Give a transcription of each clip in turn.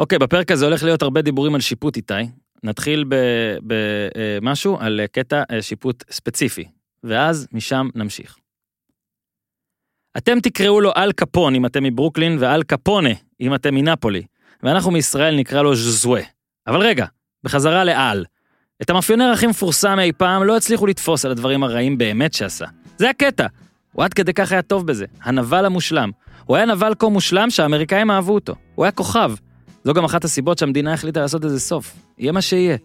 אוקיי, בפרק הזה הולך להיות הרבה דיבורים על שיפוט איתי. נתחיל במשהו על קטע אה, שיפוט ספציפי, ואז משם נמשיך. אתם תקראו לו אל קפון אם אתם מברוקלין ואל קפונה אם אתם מנפולי, ואנחנו מישראל נקרא לו ז'זווה. אבל רגע, בחזרה לאל. את המאפיונר הכי מפורסם אי פעם לא הצליחו לתפוס על הדברים הרעים באמת שעשה. זה הקטע. הוא עד כדי כך היה טוב בזה, הנבל המושלם. הוא היה נבל כה מושלם שהאמריקאים אהבו אותו. הוא היה כוכב. זו גם אחת הסיבות שהמדינה החליטה לעשות לזה סוף. יהיה מה שיהיה.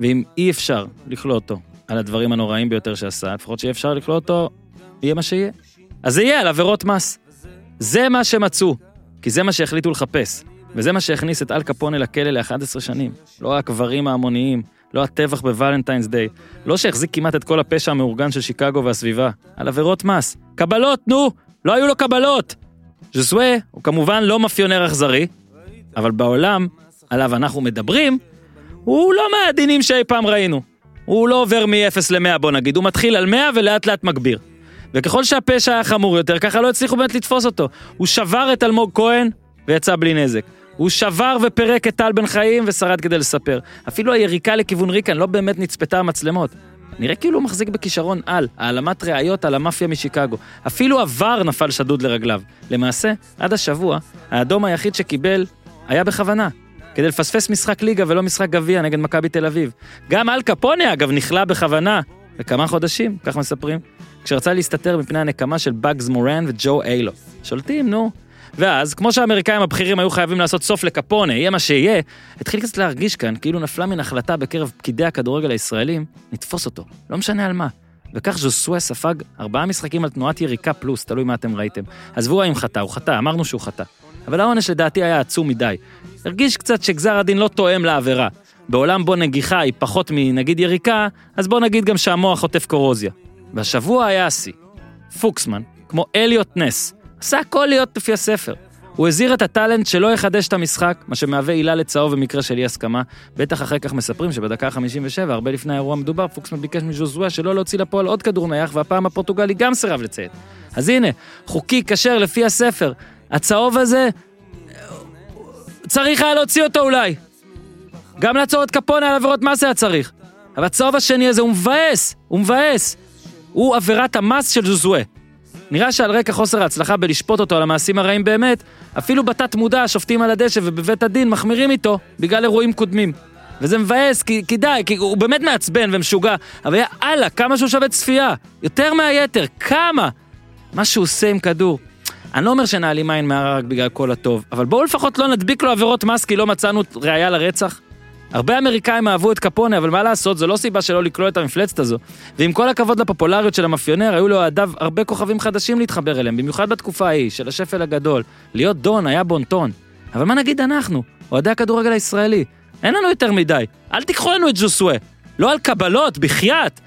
ואם אי אפשר לכלוא אותו על הדברים הנוראים ביותר שעשה, לפחות שיהיה אפשר לכלוא אותו, יהיה מה שיהיה. אז זה יהיה על עבירות מס. זה מה שמצאו, כי זה מה שהחליטו לחפש. וזה מה שהכניס את אל קפונה לכלא ל-11 שנים. לא הקברים ההמוניים, לא הטבח בוולנטיינס דיי, לא שהחזיק כמעט את כל הפשע המאורגן של שיקגו והסביבה, על עבירות מס. קבלות, נו! לא היו לו קבלות! ז'סווה הוא כמובן לא מאפיונר אכזרי, אבל בעולם עליו אנחנו מדברים, הוא לא מהעדינים שאי פעם ראינו. הוא לא עובר מ-0 ל-100 בוא נגיד, הוא מתחיל על 100 ולאט לאט מגביר. וככל שהפשע היה חמור יותר, ככה לא הצליחו באמת לתפוס אותו. הוא שבר את אלמוג כהן ויצא בלי נזק. הוא שבר ופירק את טל בן חיים ושרד כדי לספר. אפילו היריקה לכיוון ריקן לא באמת נצפתה המצלמות. נראה כאילו הוא מחזיק בכישרון על, העלמת ראיות על המאפיה משיקגו. אפילו עבר נפל שדוד לרגליו. למעשה, עד השבוע, האדום היחיד שקיבל היה בכוונה. כדי לפספס משחק ליגה ולא משחק גביע נגד מכבי תל אביב. גם אל קפונה, אגב, נכלא בכוונה לכמה חודשים, כך מספרים, כשרצה להסתתר מפני הנקמה של באגס מורן וג'ו איילו. שולטים, נו. ואז, כמו שהאמריקאים הבכירים היו חייבים לעשות סוף לקפונה, יהיה מה שיהיה, התחיל קצת להרגיש כאן כאילו נפלה מן החלטה בקרב פקידי הכדורגל הישראלים, נתפוס אותו, לא משנה על מה. וכך ז'וסווה ספג ארבעה משחקים על תנועת יריקה פלוס, תלוי מה אתם ראיתם. עזבו האם חטא, הוא חטא, אמרנו שהוא חטא. אבל העונש לדעתי היה עצום מדי. הרגיש קצת שגזר הדין לא תואם לעבירה. בעולם בו נגיחה היא פחות מנגיד יריקה, אז בוא נגיד גם שהמוח חוטף קורוזיה. והשבוע היה השיא. פוקסמן, כמו אליוט נס, עשה הכל להיות לפי הספר. הוא הזהיר את הטאלנט שלא יחדש את המשחק, מה שמהווה עילה לצהוב במקרה של אי הסכמה. בטח אחרי כך מספרים שבדקה ה-57, הרבה לפני האירוע המדובר, פוקסמן ביקש מז'וזואה שלא להוציא לפועל עוד כדור נייח, והפעם הפורטוגלי גם סירב לציית. אז הנה, חוקי, כשר, לפי הספר. הצהוב הזה, צריך היה להוציא אותו אולי. גם לעצור את קפונה על עבירות מס היה צריך. אבל הצהוב השני הזה הוא מבאס, הוא מבאס. הוא עבירת המס של ז'וזואה. נראה שעל רקע חוסר ההצלחה בלשפוט אותו על המעשים הרעים באמת, אפילו בתת מודע השופטים על הדשא ובבית הדין מחמירים איתו בגלל אירועים קודמים. וזה מבאס, כי, כי די, כי הוא באמת מעצבן ומשוגע, אבל יא אללה, כמה שהוא שווה צפייה. יותר מהיתר, כמה? מה שהוא עושה עם כדור. אני לא אומר שנעלים עין מהרע רק בגלל כל הטוב, אבל בואו לפחות לא נדביק לו עבירות מס כי לא מצאנו ראייה לרצח. הרבה אמריקאים אהבו את קפונה, אבל מה לעשות, זו לא סיבה שלא לקלוא את המפלצת הזו. ועם כל הכבוד לפופולריות של המאפיונר, היו לאוהדיו הרבה כוכבים חדשים להתחבר אליהם, במיוחד בתקופה ההיא, של השפל הגדול. להיות דון היה בונטון. אבל מה נגיד אנחנו, אוהדי הכדורגל הישראלי? אין לנו יותר מדי. אל תיקחו לנו את ג'וסווה. לא על קבלות, בחייאת.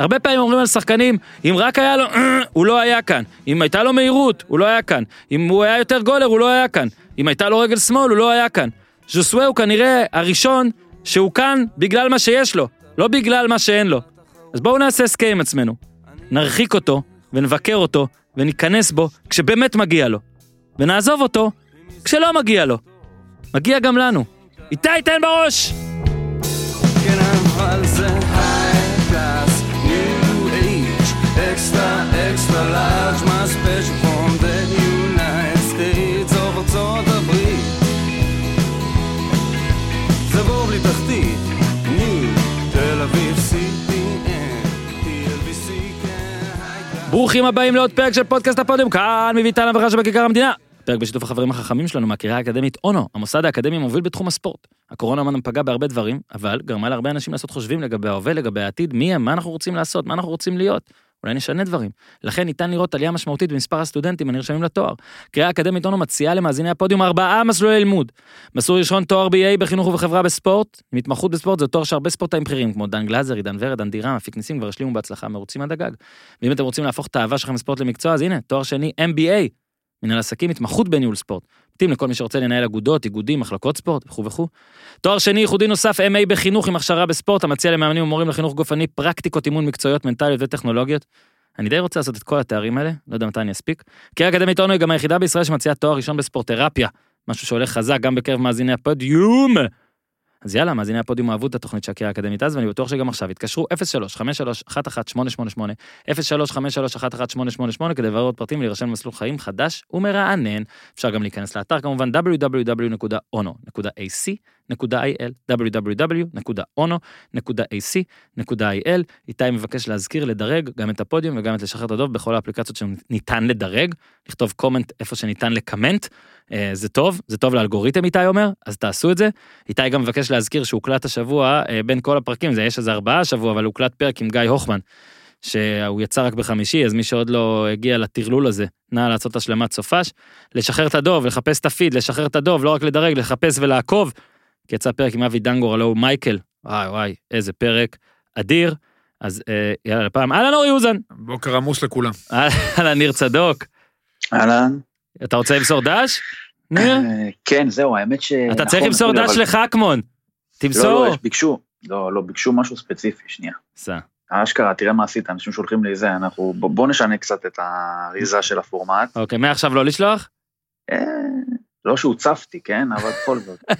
הרבה פעמים אומרים על שחקנים, אם רק היה לו, הוא לא היה כאן. אם הייתה לו מהירות, הוא לא היה כאן. אם הוא היה יותר גולר, הוא לא היה כאן. אם הייתה לו רגל שמאל, הוא לא היה כאן. ז'וסווה הוא כנראה הראשון שהוא כאן בגלל מה שיש לו, לא בגלל מה שאין לו. אז בואו נעשה הסכם עם עצמנו. נרחיק אותו, ונבקר אותו, וניכנס בו כשבאמת מגיע לו. ונעזוב אותו כשלא מגיע לו. מגיע גם לנו. איתי תן בראש! כן, אבל extra large, my special from the United States of ארצות הברית. זה בלי תחתית, ניו, אביב. ברוכים הבאים לעוד פרק של פודקאסט הפודיום, כאן מביתן המברכה שבכיכר המדינה. פרק בשיתוף החברים החכמים שלנו מהקריה האקדמית אונו, המוסד האקדמי המוביל בתחום הספורט. הקורונה אמנם פגעה בהרבה דברים, אבל גרמה להרבה אנשים לעשות חושבים לגבי ההווה, לגבי העתיד, מי הם, מה אנחנו רוצים לעשות, מה אנחנו רוצים להיות. אולי נשנה דברים. לכן ניתן לראות עלייה משמעותית במספר הסטודנטים הנרשמים לתואר. קריאה האקדמית אונו מציעה למאזיני הפודיום ארבעה מסלולי לימוד. מסלול ראשון תואר BA בחינוך ובחברה בספורט, עם התמחות בספורט זה תואר שהרבה ספורטאים בכירים כמו דן גלאזר, עידן ורד, דן דירם, אפיק ניסים כבר השלימו בהצלחה מרוצים עד הגג. ואם אתם רוצים להפוך את האהבה שלכם לספורט למקצוע אז הנה תואר שני MBA מנהל עסקים, התמחות בניהול ספורט. מתאים לכל מי שרוצה לנהל אגודות, איגודים, מחלקות ספורט וכו' וכו'. תואר שני ייחודי נוסף, MA בחינוך עם הכשרה בספורט, המציע למאמנים ומורים לחינוך גופני, פרקטיקות אימון מקצועיות, מנטליות וטכנולוגיות. אני די רוצה לעשות את כל התארים האלה, לא יודע מתי אני אספיק. קריה אקדמית אונו היא גם היחידה בישראל שמציעה תואר ראשון בספורטרפיה. משהו שהולך חזק גם בקרב מאזיני הפודיום. אז יאללה, מאזיני הפודיום אהבו את התוכנית של הקריה האקדמית אז, ואני בטוח שגם עכשיו יתקשרו 03-53-11-888, 03-53-11-888 כדי לברר עוד פרטים ולהירשם למסלול חיים חדש ומרענן. אפשר גם להיכנס לאתר כמובן www.ono.ac.il www.ono.ac.il איתי מבקש להזכיר לדרג גם את הפודיום וגם את לשחרר את הדוב בכל האפליקציות שניתן לדרג, לכתוב קומנט איפה שניתן לקמנט, אה, זה טוב, זה טוב לאלגוריתם איתי אומר, אז תעשו את זה. איתי גם מבקש להזכיר שהוקלט השבוע אה, בין כל הפרקים, זה יש איזה ארבעה השבוע, אבל הוקלט פרק עם גיא הוחמן, שהוא יצא רק בחמישי, אז מי שעוד לא הגיע לטרלול הזה, נא לעשות השלמת סופש, לשחרר את הדוב, לחפש את הפיד, לשחרר את הדוב, לא רק לדרג, לחפש ולעקוב. כי יצא פרק עם אבי דנגור, הלו הוא מייקל, וואי וואי, איזה פרק אדיר. אז אה, יאללה לפעם, אהלן אורי אוזן, בוקר עמוס לכולם. אהלן ניר צדוק. אהלן. אתה רוצה למסור דש? ניר? אה, כן, זהו, האמת ש... אתה צריך נכון, למסור דש לחכמון. לא, תמסור. לא, יש- ביקשו. לא, לא, ביקשו משהו ספציפי, שנייה. סע. אשכרה, תראה מה עשית, אנשים שולחים לי זה, אנחנו... בוא בוא נשנה קצת את האריזה של הפורמט. אוקיי, מעכשיו לא לשלוח? אה, לא שהוצפתי, כן? אבל בכל זאת.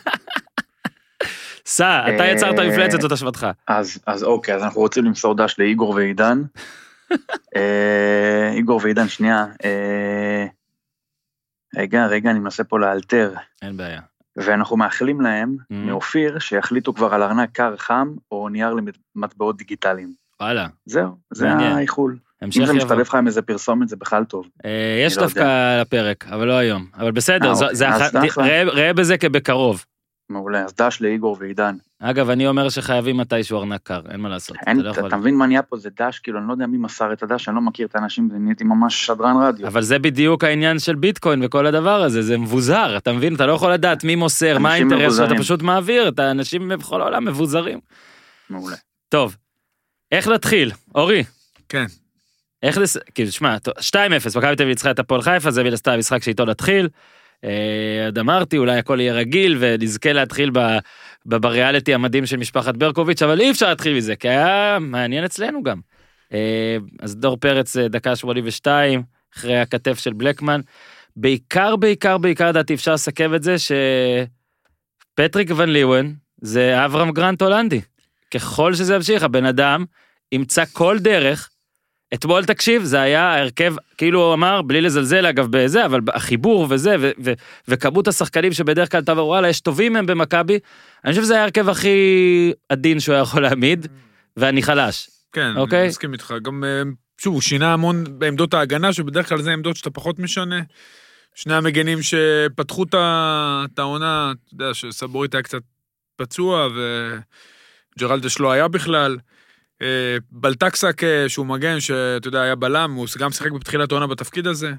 סע, אתה אה, יצרת מפלצת, זאת אשמתך. אז, אז אוקיי, אז אנחנו רוצים למסור דש לאיגור ועידן. אה, איגור ועידן, שנייה. אה, רגע, רגע, אני מנסה פה לאלתר. אין בעיה. ואנחנו מאחלים להם, Mm. מאופיר, שיחליטו כבר על ארנק קר חם או נייר למטבעות דיגיטליים. וואלה. זהו, זה. האיחול. אם זה. מצטרף לך עם איזה פרסומת זה בכלל טוב. אה, יש לא דווקא על הפרק, אבל לא היום. אבל בסדר, אה, אוקיי. ראה בזה כבקרוב. מעולה, אז דש לאיגור ועידן. אגב, אני אומר שחייבים מתישהו ארנק קר, אין מה לעשות. אין, אתה לא אתה, יכול- אתה מבין מה נהיה פה, זה דש, כאילו, אני לא יודע מי מסר את הדש, אני לא מכיר את האנשים, ונהייתי ממש שדרן רדיו. אבל זה בדיוק העניין של ביטקוין וכל הדבר הזה, זה מבוזר, אתה מבין? אתה לא יכול לדעת מי מוסר, מה אנשים האינטרס אתה. פשוט מעביר, את האנשים בכל העולם מבוזרים. מעולה. טוב, איך נתחיל? אורי, כן. איך לס... כאילו, שמע, טוב, 2-0, מכבי תל אביב ניצחה את הפועל חיפה, זה מן הסתם המשחק שאיתו נתחיל. אה, עוד אמרתי, אולי הכל יהיה רגיל ונזכה להתחיל בריאליטי המדהים של משפחת ברקוביץ', אבל אי אפשר להתחיל מזה, כי היה מעניין אצלנו גם. אה, אז דור פרץ, אה, דקה 82, אחרי הכתף של בלקמן. בעיקר, בעיקר, בעיקר, לדעתי, אפשר לסכם את זה שפטריק ון ליוון זה אברהם גרנט הולנדי. ככל שזה ימשיך, הבן אדם ימצא כל דרך. אתמול תקשיב, זה היה ההרכב, כאילו הוא אמר, בלי לזלזל אגב בזה, אבל החיבור וזה, ו- ו- וכמות השחקנים שבדרך כלל אתה אומר, וואלה, יש טובים הם במכבי, אני חושב שזה היה ההרכב הכי עדין שהוא היה יכול להעמיד, ואני חלש. כן, אוקיי. אני מסכים איתך. גם, אה, שוב, הוא שינה המון בעמדות ההגנה, שבדרך כלל זה עמדות שאתה פחות משנה. שני המגנים שפתחו את העונה, אתה יודע, שסבורית היה קצת פצוע, וג'רלדש לא היה בכלל. אה, בלטקסק, אה, שהוא מגן, שאתה יודע, היה בלם, הוא גם שיחק בתחילת העונה בתפקיד הזה.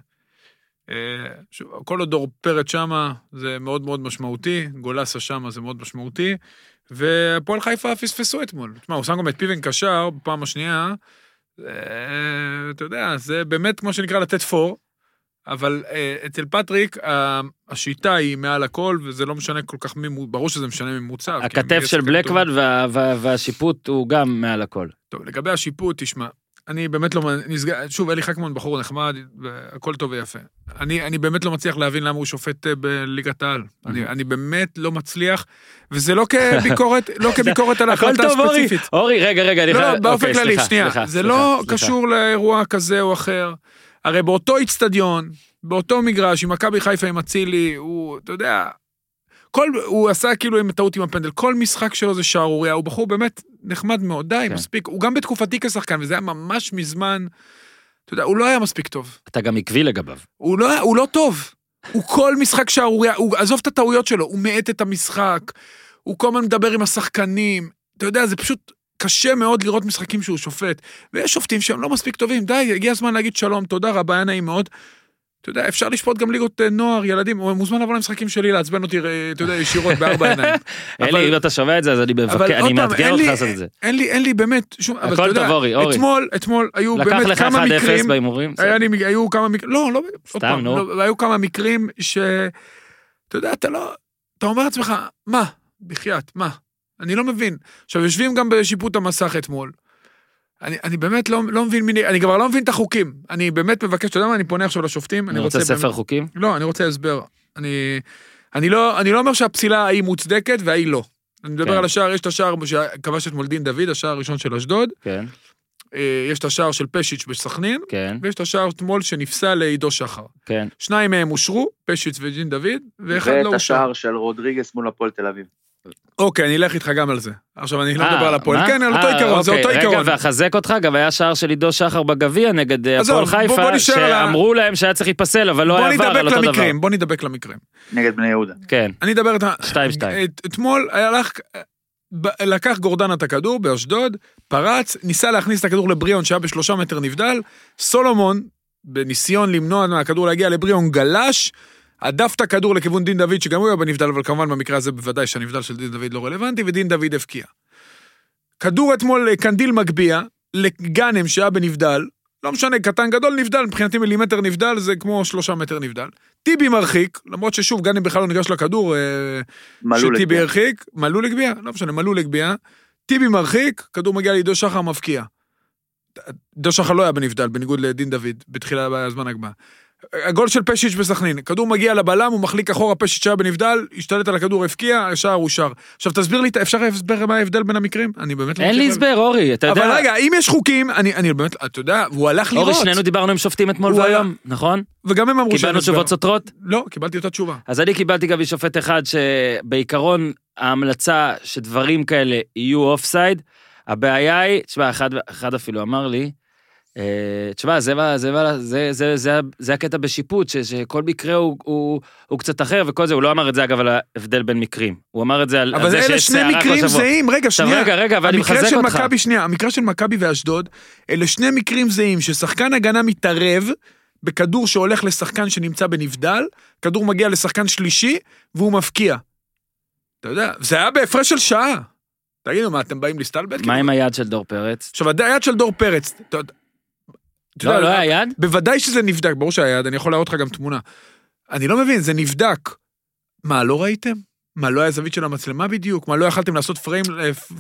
אה, כל עוד דור פרץ שמה, זה מאוד מאוד משמעותי, גולסה שמה זה מאוד משמעותי, והפועל חיפה פספסו אתמול. תשמע, הוא שם גם את פיבן קשר בפעם השנייה, אתה יודע, זה באמת כמו שנקרא לתת פור, אבל אה, אצל פטריק השיטה היא מעל הכל, וזה לא משנה כל כך מי, ברור שזה משנה. כי הכתף של טוב. וה- וה- והשיפוט הוא גם מעל הכל. טוב, לגבי השיפוט, תשמע, אני באמת לא... נסגר, שוב, אלי חכמון בחור נחמד, הכל טוב ויפה. אני, אני באמת לא מצליח להבין למה הוא שופט אה, בליגת העל. אני, אני באמת לא מצליח, וזה לא כביקורת, לא כביקורת על הכל ההחלטה טוב אורי, הספציפית. אורי רגע רגע אני לא, לא, חייב- באופן אוקיי, כללי, שנייה, זה לא. קשור לאירוע כזה או אחר. הרי באותו איצטדיון, באותו מגרש, עם מכבי חיפה עם אצילי, הוא, אתה יודע, כל, הוא עשה כאילו עם טעות עם הפנדל, כל משחק שלו זה שערוריה, הוא בחור באמת נחמד מאוד, די, כן. מספיק, הוא גם בתקופתי כשחקן, וזה היה ממש מזמן, אתה יודע, הוא לא היה מספיק טוב. אתה גם עקבי לגביו. הוא לא, הוא לא טוב. הוא כל משחק שערוריה, הוא, עזוב את הטעויות שלו, הוא מאט את המשחק, הוא כל הזמן מדבר עם השחקנים, אתה יודע, זה פשוט קשה מאוד לראות משחקים שהוא שופט. ויש שופטים שהם לא מספיק טובים, די, הגיע הזמן להגיד שלום, תודה רבה, היה נעים מאוד. אתה יודע, אפשר לשפוט גם ליגות אה, נוער, ילדים, הוא מוזמן לבוא למשחקים שלי, לעצבן אותי, אה, אתה יודע, ישירות בארבע עיניים. אלי, אם אתה שומע את זה, אז אני מבקר, אני מאתגר אותך לעשות את זה. אין לי, אין לי באמת שום, אבל אתה יודע. אתמול, אתמול היו לקח באמת לך כמה 1-0 מקרים, בהימורים? היה לי, היו כמה מקרים, לא, לא, סתם, נו. לא, היו כמה מקרים ש... אתה יודע, אתה לא... אתה אומר לעצמך, מה? בחייאת, מה? אני לא מבין. עכשיו, יושבים גם בשיפוט המסך אתמול. אני, אני באמת לא, לא מבין, מיני, אני כבר לא מבין את החוקים. אני באמת מבקש, אתה יודע מה, אני פונה עכשיו לשופטים, אני רוצה ספר באמת- חוקים? לא, אני רוצה הסבר. אני... אני לא, אני לא אומר שהפסילה ההיא מוצדקת וההיא לא. אני מדבר כן. על השער, יש את השער שכבש אתמול דין דוד, השער הראשון של אשדוד, כן, אה, יש את השער של פשיץ' בסכנין, כן, ויש את השער אתמול שנפסל לעידו שחר. כן. שניים מהם אושרו, פשיץ' ודין דוד, ואחד לא ואת אושר. השער של רודריגס מול הפועל תל אביב. אוקיי, אני אלך איתך גם על זה. עכשיו, אני לא אה, מדבר על הפועל. כן, על אותו אה, עיקרון, זה אוקיי. אותו עיקרון. רגע, ואחזק אותך, גם היה שער של עידו שחר בגביע נגד אה, הפועל חיפה, שאמרו להם שהיה צריך להיפסל, אבל לא היה עבר על אותו דבר. למקרים, בוא נדבק למקרים. נגד בני יהודה. כן, אני אדבר את ה... שתיים, שתיים. את- אתמול הלך, ב- לקח גורדנה את הכדור באשדוד, פרץ, ניסה להכניס את הכדור לבריאון שהיה בשלושה מטר נבדל, סולומון, בניסיון למנוע מהכדור להגיע לבריאון, גלש, הדף את הכדור לכיוון דין דוד, שגם הוא היה בנבדל, אבל כמובן במקרה הזה בוודאי שהנבדל של דין דוד לא רלוונטי, ודין דוד הבקיע. כדור אתמול אה, קנדיל מגביה, לגאנם שהיה בנבדל, לא משנה, קטן גדול נבדל, מבחינתי מילימטר נבדל זה כמו שלושה מטר נבדל. טיבי מרחיק, למרות ששוב, גאנם בכלל לא ניגש לכדור, אה, שטיבי. הרחיק, מלול הגביע, לא משנה, מלול הגביע. טיבי מרחיק, כדור מגיע לעידו שחר מבקיע. עידו שחר לא היה בנבדל, בניגוד לדין דוד, בתחילה בזמן הגמר. הגול של פשיץ' בסכנין, כדור מגיע לבלם, הוא מחליק אחורה, פשיץ' היה בנבדל, השתלט על הכדור, הבקיע, השער אושר. עכשיו תסביר לי, אפשר הסבר מה ההבדל בין המקרים? אני באמת לא אין לי. הסבר, אורי, אתה יודע... אבל רגע, אם יש חוקים, אני, אני באמת, אתה יודע, והוא הלך לראות. אורי, שנינו דיברנו עם שופטים אתמול הוא והיום, נכון? וגם הם אמרו שאין קיבלנו הסבר. תשובות סותרות? לא, קיבלתי אותה תשובה. אז אני קיבלתי גם משופט אחד שבעיקרון ההמלצה שדברים כאלה יהיו offside, הבעיה היא, תשמע, אחד, אחד אפילו אמר לי, תשמע, זה, זה, זה, זה, זה, זה הקטע בשיפוט, ש, שכל מקרה הוא, הוא, הוא קצת אחר וכל זה, הוא לא אמר את זה אגב על ההבדל בין מקרים, הוא אמר את זה על, על אבל זה אלה שיש שני סערה כל מקרים שבוע. זהים, רגע, שנייה. רגע, רגע, ואני המקרה מחזק של אותך. מכבי, שנייה, המקרה של מכבי ואשדוד, אלה שני מקרים זהים, ששחקן הגנה מתערב בכדור שהולך לשחקן שנמצא בנבדל, כדור מגיע לשחקן שלישי, והוא מפקיע. אתה יודע, זה היה בהפרש של שעה. תגידו, מה, אתם באים להסתלבט? מה? עם היד של דור פרץ? עכשיו, היד של דור פרץ, לא, יודע, לא היה יד? בוודאי שזה נבדק, ברור שהיה יד, אני יכול להראות לך גם תמונה. אני לא מבין, זה נבדק. מה, לא ראיתם? מה, לא היה זווית של המצלמה בדיוק? מה, לא יכלתם לעשות פריים,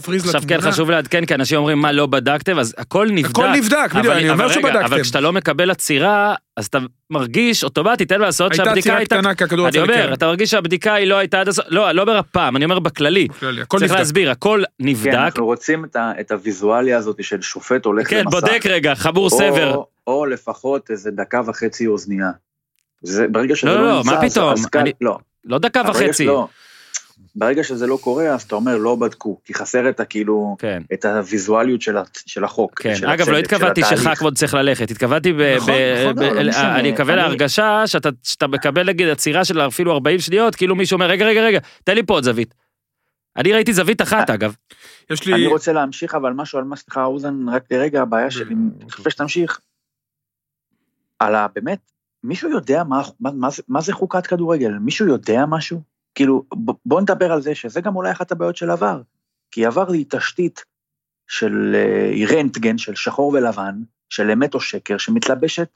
פריז לתמונה? עכשיו כן חשוב לעדכן, כי אנשים אומרים מה לא בדקתם, אז הכל נבדק. הכל נבדק, בדיוק, אבל- אני אומר שבדקתם. אבל כשאתה לא מקבל עצירה, אז אתה מרגיש אוטומטית, אין מה לעשות הייתה שהבדיקה עצירה הייתה... קטנה כי הכדור אני אומר. אתה מרגיש שהבדיקה היא לא הייתה עד הסוף, לא, לא ברפ"ם, אני אומר בכללי. בכללי, הכל צריך נבדק. להסביר, הכל כן, נבדק. אנחנו רוצים את הוויזואליה הזאת של שופט הולך כן, למסע. בודק רגע, חבור או- סבר. או לפחות איזה דקה וחצי אוזנייה. זה, ברגע שזה לא, לא, לא, מה פתאום? לא. לא דקה וחצי. שלא- ברגע שזה לא קורה, אז אתה אומר, לא בדקו, כי חסר את הכאילו, כן. את הוויזואליות של, של החוק. כן, של אגב, לא הצדק, של התכוונתי. שחק עוד צריך ללכת, התכוונתי ב... נכון, ב- נכון, ב- לא, לא משנה. אני מקבל אני- להרגשה שאתה שאתה מקבל נגיד עצירה של אפילו 40 שניות, כאילו מישהו אומר, רגע, רגע, רגע, תן לי פה עוד זווית. אני ראיתי זווית אחת, אה, אגב. יש לי... אני רוצה להמשיך אבל משהו על מה סליחה אוזן רק לרגע הבעיה שלי לפני שתמשיך. על ה... באמת מישהו יודע מה, מה, מה, זה, מה זה חוקת כדורגל מישהו יודע משהו כאילו בוא נדבר על זה שזה גם אולי אחת הבעיות של עבר כי עבר היא תשתית של אה, היא רנטגן של שחור ולבן של אמת או שקר שמתלבשת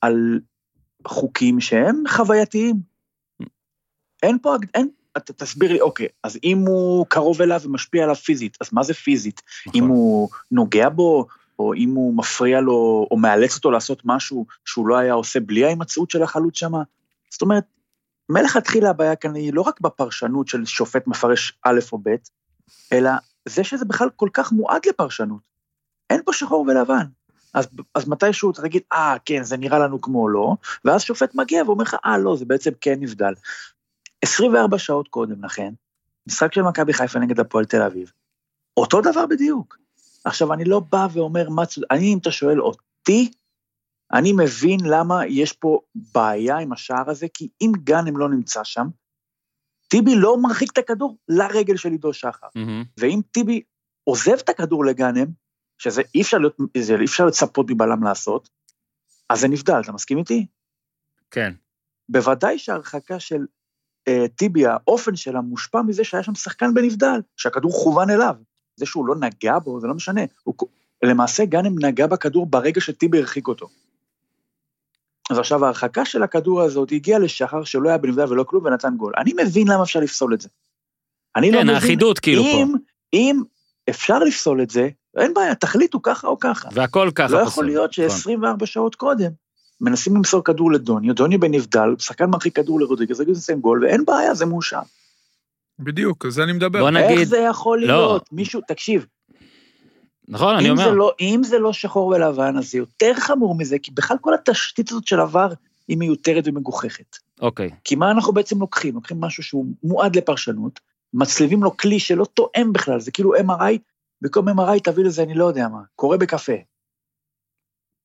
על חוקים שהם חווייתיים. אין פה אין אתה תסביר לי אוקיי אז אם הוא קרוב אליו ומשפיע עליו פיזית אז מה זה פיזית נכון. אם הוא נוגע בו, או אם הוא מפריע לו, או מאלץ אותו לעשות משהו שהוא לא היה עושה בלי ההימצאות של החלוץ שמה. זאת אומרת, מלכתחילה הבעיה כאן היא לא רק בפרשנות של שופט מפרש א' או ב', אלא זה שזה בכלל כל כך מועד לפרשנות. אין פה שחור ולבן. אז, אז מתישהו אתה תגיד, אה, כן, זה נראה לנו כמו לא, ואז שופט מגיע ואומר לך, אה, לא, זה בעצם כן נבדל. 24 שעות קודם לכן, משחק של מכבי חיפה נגד הפועל תל אביב, אותו דבר בדיוק. עכשיו, אני לא בא ואומר מה צודק, אני, אם אתה שואל אותי, אני מבין למה יש פה בעיה עם השער הזה, כי אם גאנם לא נמצא שם, טיבי לא מרחיק את הכדור לרגל של עידו שחר. מהמם. ואם טיבי עוזב את הכדור לגאנם, שזה אי אפשר, להיות, זה אי אפשר לצפות מבלם לעשות, אז זה נבדל, אתה מסכים איתי? כן. בוודאי שההרחקה של אה, טיבי, האופן שלה מושפע מזה שהיה שם שחקן בנבדל, שהכדור כוון אליו. זה שהוא לא נגע בו, זה לא משנה. הוא, למעשה גאנם נגע בכדור ברגע שטיבי הרחיק אותו. אז עכשיו ההרחקה של הכדור הזאת הגיעה לשחר שלא היה בנבדל ולא כלום ונתן גול. אני מבין למה אפשר לפסול את זה. אני לא כן, מבין, האחידות כאילו פה. אם, אם אפשר לפסול את זה, אין בעיה, תחליטו ככה או ככה. והכל ככה לא פסול. יכול להיות נכון. ש-24 שעות קודם, מנסים למסור כדור לדוניו, דוניו בנבדל, שחקן מרחיק כדור לרודריגז, רודריגז עושה גול, ואין בעיה, זה מאושר. בדיוק, על זה אני מדבר. בוא נגיד, איך זה יכול לא. להיות? מישהו, תקשיב, נכון, אני אם זה, אומר, לא, אם זה לא שחור ולבן, אז זה יותר חמור מזה, כי בכלל כל התשתית הזאת של עבר היא מיותרת ומגוחכת. אוקיי, כי מה אנחנו בעצם לוקחים? לוקחים משהו שהוא מועד לפרשנות, מצליבים לו כלי שלא תואם בכלל, זה כאילו MRI, במקום MRI תביא לזה, אני לא יודע מה, קורא בקפה.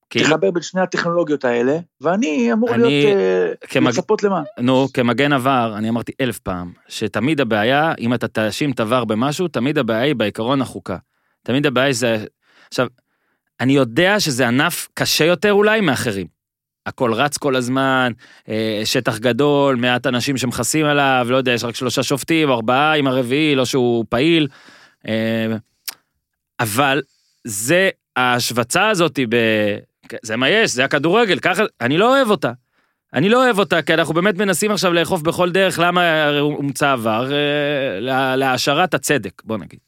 כאילו, תחבר בין שני הטכנולוגיות האלה, ואני אמור אני להיות, אה, כמג- לצפות למה? נו, כמגן עבר, אני אמרתי אלף פעם, שתמיד הבעיה, אם אתה תאשים את עבר במשהו, תמיד הבעיה היא בעיקרון החוקה. תמיד הבעיה זה... עכשיו, אני יודע שזה ענף קשה יותר אולי מאחרים. הכל רץ כל הזמן, אה, שטח גדול, מעט אנשים שמכסים עליו, לא יודע, יש רק שלושה שופטים, ארבעה עם הרביעי, לא שהוא פעיל. אה, אבל זה, ההשווצה הזאת, ב... זה מה יש, זה הכדורגל, ככה, אני לא אוהב אותה. אני לא אוהב אותה, כי אנחנו באמת מנסים עכשיו לאכוף בכל דרך למה הומצא עבר, אה, לה- להעשרת הצדק, בוא נגיד.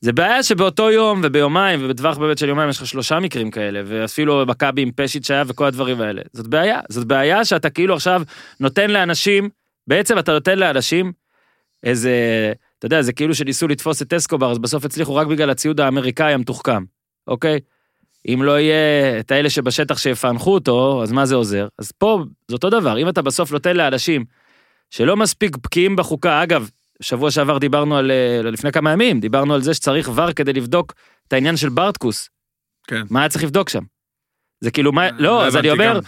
זה בעיה שבאותו יום וביומיים, ובטווח באמת של יומיים יש לך שלושה מקרים כאלה, ואפילו מכבי עם פשיט שהיה וכל הדברים האלה. זאת בעיה, זאת בעיה שאתה כאילו עכשיו נותן לאנשים, בעצם אתה נותן לאנשים איזה, אתה יודע, זה כאילו שניסו לתפוס את אסקובר, אז בסוף הצליחו רק בגלל הציוד האמריקאי המתוחכם, אוקיי? אם לא יהיה את האלה שבשטח שיפענחו אותו, אז מה זה עוזר? אז פה זה אותו דבר, אם אתה בסוף נותן לאנשים שלא מספיק בקיאים בחוקה, אגב, שבוע שעבר דיברנו על, אה, לפני כמה ימים, דיברנו על זה שצריך ור כדי לבדוק את העניין של ברטקוס. כן. מה היה צריך לבדוק שם? זה כאילו, מה, לא, אז אני אומר.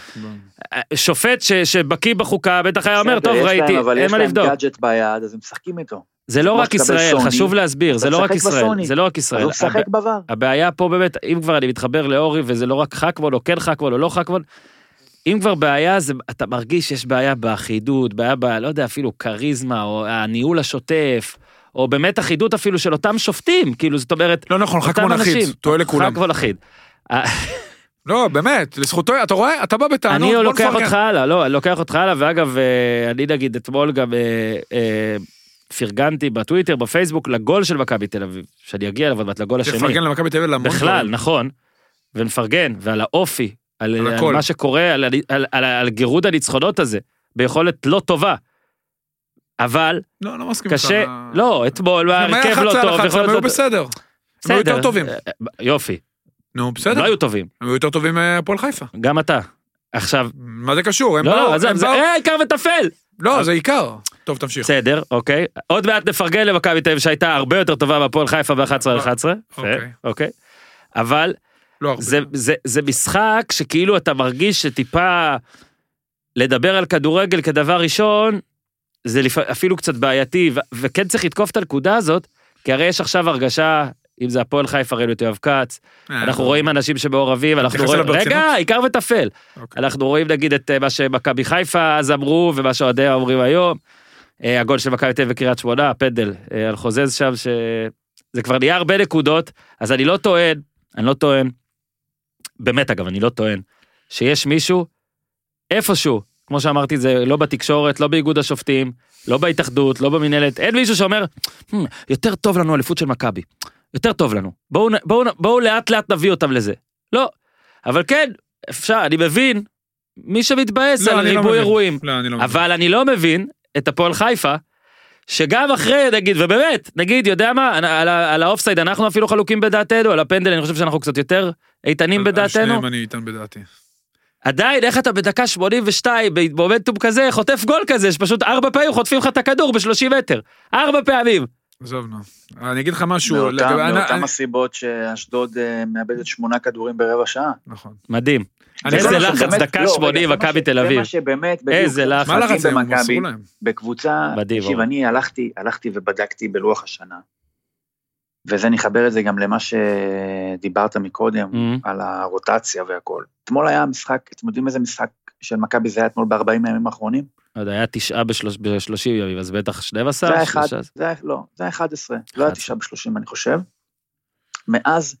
אה, שופט ש- שבקיא בחוקה בטח היה אומר, טוב, יש ראיתי, להם, אבל אין יש מה להם לבדוק. גאדג'ט ביד, אז הם משחקים איתו. זה לא רק ישראל, חשוב להסביר, זה לא רק ישראל. זה לא רק אז ישראל. הוא משחק בעבר. הבעיה פה באמת, אם כבר אני מתחבר לאורי וזה לא רק חכבון או כן חכבון או לא חכבון, אם כבר בעיה זה, אתה מרגיש שיש בעיה באחידות, בעיה ב... לא יודע, אפילו כריזמה או הניהול השוטף, או באמת אחידות אפילו של אותם שופטים, כאילו זאת אומרת, לא נכון, חכמון אחיד. טועה לכולם. חכבון אחיד. לא, באמת, לזכותו, אתה רואה? אתה בא בטענות, אני לוקח. אותך הלאה, לא, אני לוקח אותך הלאה, ואגב, אה, אני נגיד אתמול גם אה, אה, פרגנתי בטוויטר, בפייסבוק, לגול של מכבי תל אביב, שאני אגיע אליו עוד מעט לגול השני. תפרגן למכבי תל אביב להמון בכלל. נכון. ונפרגן, ועל האופי, על, על על. מה שקורה, על, על, על, על גירוד הניצחונות הזה, ביכולת לא טובה. אבל לא, לא מסכים. קשה, לא, אתמול, ההרכב 11 לא על טוב, 11, הם היו לא- בסדר. הם היו יותר טובים. אה, יופי, נו, בסדר. לא היו טובים, הם היו יותר טובים מהפועל חיפה. גם אתה. עכשיו, מה זה קשור? הם לא, באו, לא, הם זה באו- אה, עיקר וטפל. לא, זה עיקר. טוב, תמשיך. בסדר, אוקיי. עוד מעט נפרגן למכבי תל אביב שהייתה הרבה יותר טובה בהפועל חיפה ב-11 על 11. אוקיי. אוקיי. אבל לא הרבה. זה, זה, זה משחק שכאילו אתה מרגיש שטיפה לדבר על כדורגל כדבר ראשון, זה לפ... אפילו קצת בעייתי, ו... וכן צריך לתקוף את הנקודה הזאת, כי הרי יש עכשיו הרגשה, אם זה הפועל חיפה, ראינו את יואב כץ, אה, אנחנו רואים אנשים שמעורבים, אנחנו רואים? רגע, עיקר וטפל. אוקיי. אנחנו רואים נגיד את אה, מה שמכבי חיפה אז אמרו, ומה שאוהדיה אומרים היום. אה, הגול של מכבי תל אביב וקריית שמונה, הפנדל על חוזז שם, שזה כבר נהיה הרבה נקודות, אז אני לא טוען, אני לא טוען, באמת אגב, אני לא טוען, שיש מישהו, איפשהו, כמו שאמרתי, זה לא בתקשורת, לא באיגוד השופטים, לא בהתאחדות, לא במינהלת, אין מישהו שאומר, "Hmm, יותר טוב לנו אליפות של מכבי, יותר טוב לנו, בואו, נ- בואו לאט לאט נביא אותם לזה. לא, אבל כן, אפשר, אני מבין, מי שמתבאס לא, על לא ריבוי מבין. אירועים, לא, אני לא מבין. אבל אני לא מבין את הפועל חיפה, שגם אחרי, נגיד, ובאמת, נגיד, יודע מה, על, על, על האופסייד אנחנו אפילו חלוקים בדעתנו, על הפנדל אני חושב שאנחנו קצת יותר איתנים על- על בדעתנו. שניהם אני איתן בדעתי. עדיין, איך אתה בדקה 82, במומנטום כזה, חוטף גול כזה, שפשוט ארבע פעמים חוטפים לך את הכדור ב-30 מטר. ארבע פעמים. עזוב, נו. אני אגיד לך משהו. מאותם אני- הסיבות שאשדוד אה, מאבדת שמונה כדורים ברבע שעה. נכון. מדהים. איזה לחץ, דקה לא, רגע, 80, זה מה מכבי תל אביב. זה מה שבאמת, איזה לחץ. מה לחץ להם. מדהים, בקבוצה, תקשיב. אני הלכתי, הלכתי ובדקתי בלוח השנה, וזה נחבר את זה גם למה שדיברת מקודם, Mhm. על הרוטציה והכל. אתמול היה משחק, אתם יודעים איזה משחק של מכבי זה היה אתמול ב-40 הימים האחרונים? לא יודע, היה תשעה ב-30 ימים, אז בטח 12? זה היה אחד? זה היה, לא, זה היה 11, לא היה 9 ב-30 אני חושב. מאז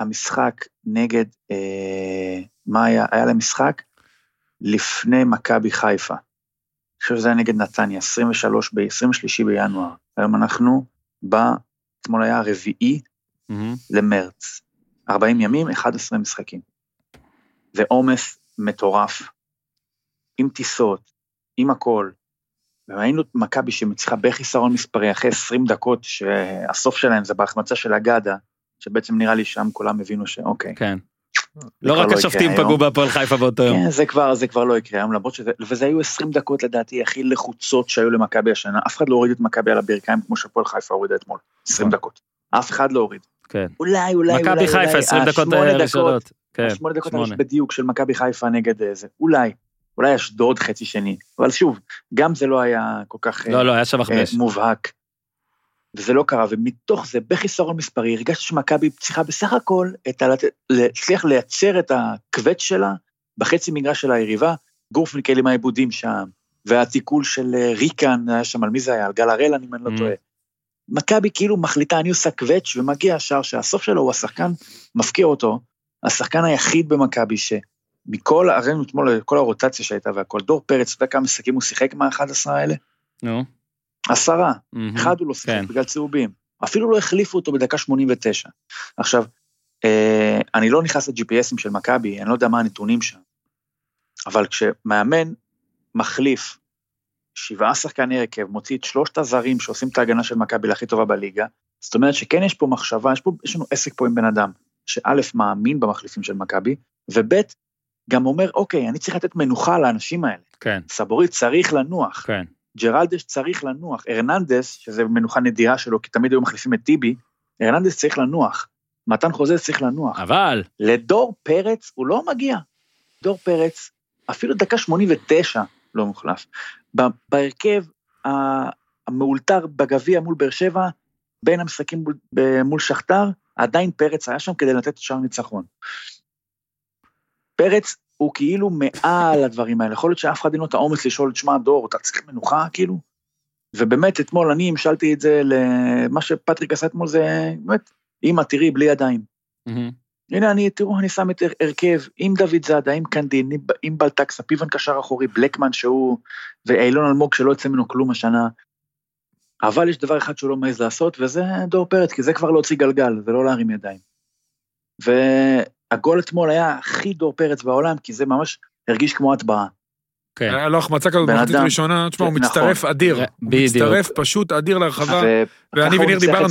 המשחק נגד, אה, מה היה? היה להם משחק לפני מכבי חיפה. אני חושב שזה היה נגד נתניה, 23 ב- 23 בינואר. היום אנחנו ב... אתמול היה הרביעי מהמם. למרץ. 40 ימים, 11 משחקים. ועומס מטורף, עם טיסות, עם הכל. וראינו את מכבי שמצליחה בחיסרון מספרי אחרי 20 דקות, שהסוף שלהם זה בהחמצה של אגדה, שבעצם נראה לי שם כולם הבינו שאוקיי. כן. לא רק יקרה השופטים. פגעו בהפועל חיפה באותו יום. כן, זה כבר, זה כבר לא יקרה היום, למרות שזה, וזה היו 20 דקות לדעתי הכי לחוצות שהיו למכבי השנה, אף אחד לא הוריד את מכבי על הברכיים כמו שהפועל חיפה הורידה אתמול, 20 נכון. דקות. אף אחד לא הוריד. כן. אולי, אולי, אולי, מכבי חיפה אולי, 20 דקות השמונה הראשונות. כן, השמונה דקות שמונה. הראשונות בדיוק של מכבי חיפה נגד אה, זה, אולי, אולי אשדוד חצי שני, אבל שוב, גם זה לא היה כל כך אה, לא, לא, היה שבח אה, באש. מובהק. וזה לא קרה, ומתוך זה, בחיסרון מספרי, הרגשתי שמכבי צריכה בסך הכל להצליח לייצר את הקווץ' שלה בחצי מגרש של היריבה, גורפניקל עם העיבודים שם, והתיקול של אה, ריקן, היה שם, על מי זה היה? על גל הראל, אם אני לא Mm. טועה. מכבי כאילו מחליטה, אני עושה קווץ' ומגיע השער שהסוף שלו הוא השחקן, מפקיע אותו, השחקן היחיד במכבי שמכל, ראינו אתמול כל הרוטציה שהייתה והכל, דור פרץ, אתה יודע כמה משחקים הוא שיחק מה-11 האלה? נו. עשרה. אחד הוא לא שיחק כן. בגלל צהובים. אפילו לא החליפו אותו בדקה 89. עכשיו, אה, אני לא נכנס ל-GPSים של מכבי, אני לא יודע מה הנתונים שם, אבל כשמאמן מחליף שבעה שחקני הרכב, מוציא את שלושת הזרים שעושים את ההגנה של מכבי להכי טובה בליגה, זאת אומרת שכן יש פה מחשבה, יש, פה, יש לנו עסק פה עם בן אדם, שא' מאמין במחליפים של מכבי, וב' גם אומר, אוקיי, אני צריך לתת מנוחה לאנשים האלה. כן, סבורית צריך לנוח. כן. ג'רלדש צריך לנוח, ארננדס, שזה מנוחה נדירה שלו, כי תמיד היו מחליפים את טיבי, ארננדס צריך לנוח, מתן חוזז צריך לנוח. אבל, לדור פרץ הוא לא מגיע. דור פרץ, אפילו דקה 89 לא מוחלף. בהרכב המאולתר בגביע מול באר שבע, בין המשחקים מול, שכתר, עדיין פרץ היה שם כדי לתת שער ניצחון. פרץ הוא כאילו מעל הדברים האלה, יכול להיות שאף אחד אין לו את האומץ לשאול, תשמע דור, אתה צריך מנוחה כאילו? ובאמת אתמול אני המשלתי את זה למה שפטריק עשה אתמול זה באמת, אמא תראי בלי ידיים. הנה אני, תראו, אני שם את הר- הרכב עם דוד זאדה, עם קנדין, עם- בלטקסה, פיבן קשר אחורי, בלקמן שהוא, ואילון אלמוג שלא יוצא ממנו כלום השנה. אבל יש דבר אחד שהוא לא מעז לעשות, וזה דור פרץ, כי זה כבר להוציא גלגל, זה לא להרים ידיים. והגול אתמול היה הכי דור פרץ בעולם, כי זה ממש הרגיש כמו הטבעה. כן. היה לו החמצה כזאת במחצית אדם. ראשונה, תשמע, הוא נכון. מצטרף אדיר. הוא. מצטרף פשוט אדיר להרחבה, ואני וניר דיברנו.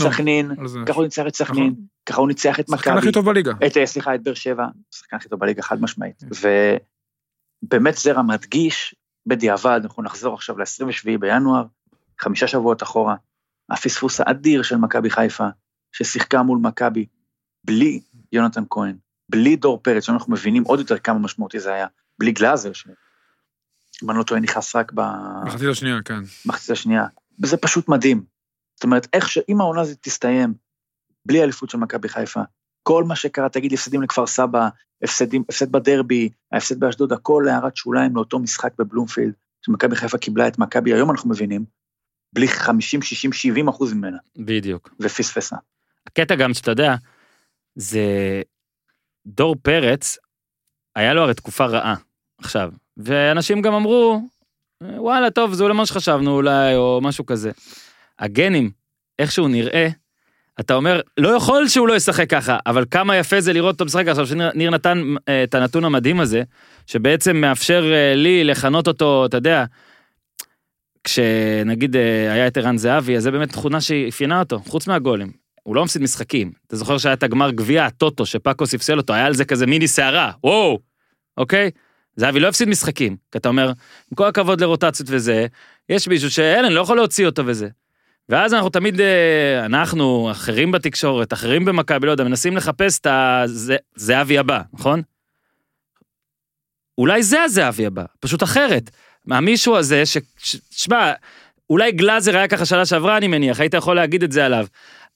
ככה הוא ניצח את סכנין, ככה הוא ניצח את השחקן מכבי. הכי טוב בליגה. אה, סליחה, את באר שבע, השחקן הכי טוב בליגה, חד משמעית. ובאמת זרע מדגיש, בדיעבד, אנחנו נחזור עכשיו ל-27 בינואר, חמישה שבועות אחורה, הפספוס האדיר של מכבי חיפה, ששיחקה מול מכבי, בלי יונתן כהן, בלי דור פרץ, שאנחנו מבינים עוד יותר כמה משמעותי זה היה, בלי גלאזר, שאם אני לא טועה נכנס רק מחצית השנייה, כן. במחצית השנייה, וזה פשוט מדהים. זאת אומרת, איך שאם העונה הזאת תסתיים, בלי אליפות של מכבי חיפה, כל מה שקרה, תגיד, הפסדים לכפר סבא, הפסדים, הפסד בדרבי, ההפסד באשדוד, הכל הערת שוליים לאותו משחק בבלומפילד, שמכבי חיפה קיבלה את מכבי, היום אנחנו מבינים, בלי 50, 60, 70 אחוז ממנה, בדיוק. ופספסה. הקטע גם שאתה יודע, זה דור פרץ, היה לו הרי תקופה רעה עכשיו, ואנשים גם אמרו, וואלה, טוב, זה אולי מה שחשבנו אולי, או משהו כזה. הגנים, איך שהוא נראה, אתה אומר, לא יכול שהוא לא ישחק ככה, אבל כמה יפה זה לראות אותו משחק עכשיו, שניר ניר נתן אה, את הנתון המדהים הזה, שבעצם מאפשר אה, לי לכנות אותו, אתה יודע, כשנגיד אה, היה את ערן זהבי, אז זה באמת תכונה שאפיינה אותו, חוץ מהגולים. הוא לא מפסיד משחקים. אתה זוכר שהיה את הגמר גביע הטוטו, שפאקו ספסל אותו, היה על זה כזה מיני סערה, וואו, אוקיי? זהבי לא הפסיד משחקים, כי אתה אומר, עם כל הכבוד לרוטציות וזה, יש מישהו שאלן לא יכול להוציא אותו וזה. ואז אנחנו תמיד, אה, אנחנו, אחרים בתקשורת, אחרים במכבי, לא יודע, מנסים לחפש את הזהבי הבא, נכון? אולי זה הזהבי הבא, פשוט אחרת. מהמישהו הזה. ש- שמע, אולי גלאזר היה ככה שנה שעברה, אני מניח, היית יכול להגיד את זה עליו.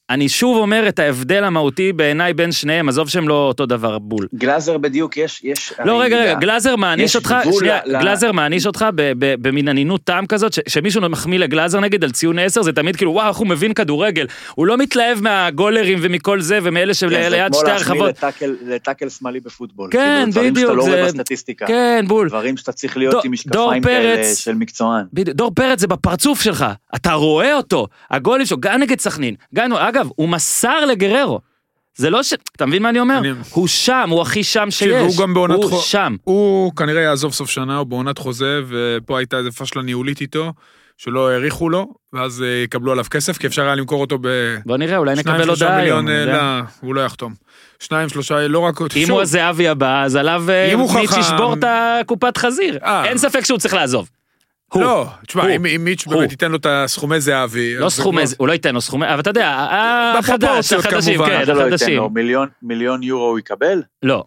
אני שוב אומר את ההבדל המהותי בעיניי בין שניהם, עזוב שהם לא אותו דבר בול. גלאזר בדיוק, יש, יש... לא, רגע, רגע. גלאזר מעניש יש אותך, שנייה, ל- גלאזר מעניש אותך במין אנינות טעם כזאת, ש- שמישהו מחמיא לגלאזר נגיד על ציון 10, זה תמיד כאילו, וואו, איך הוא מבין כדורגל. הוא לא מתלהב מהגולרים ומכל זה, ומאלה כן, זה שליד כמו שתי להחמיא הרחבות. לטאקל- שמאלי בפוטבול. כן, כאילו, דברים בדיוק, שאתה לא רואה זה- בסטטיסטיקה. כן, בול. דברים שאתה צריך להיות עם משקפיים כאלה. של מקצוען. דור פרץ זה בפרצוף שלך, אתה רואה אותו, הגולים שלו, גם נגד סכנין, גם, אגב, הוא מסר לגררו. זה לא ש... אתה מבין מה אני אומר? אני- הוא שם, הוא הכי שם שיש. הוא גם בעונת הוא חו- שם. הוא כנראה יעזוב סוף שנה, הוא בעונת חוזה, ופה הייתה איזה פשלה ניהולית איתו, שלא העריכו לו, ואז אה, יקבלו עליו כסף, כי אפשר היה למכור אותו ב... בוא נראה, אולי נקבל הודעה היום. אה, לא, הוא לא יחתום. שניים, שלושה, לא רק... אם שוב, הוא הזהבי הבא, אז עליו אה, אם הוא מיץ' חכם- ישבור את הקופת חזיר. אה. אין ספק שהוא צריך לעזוב. לא, תשמע. אם מיץ'. באמת ייתן לו את הסכומי זהבי... לא סכומי, זה- הוא לא ייתן לו סכומי, אבל אתה יודע, החדש, החדשים. כן, לא ייתן החדשים. מיליון יורו הוא יקבל? לא.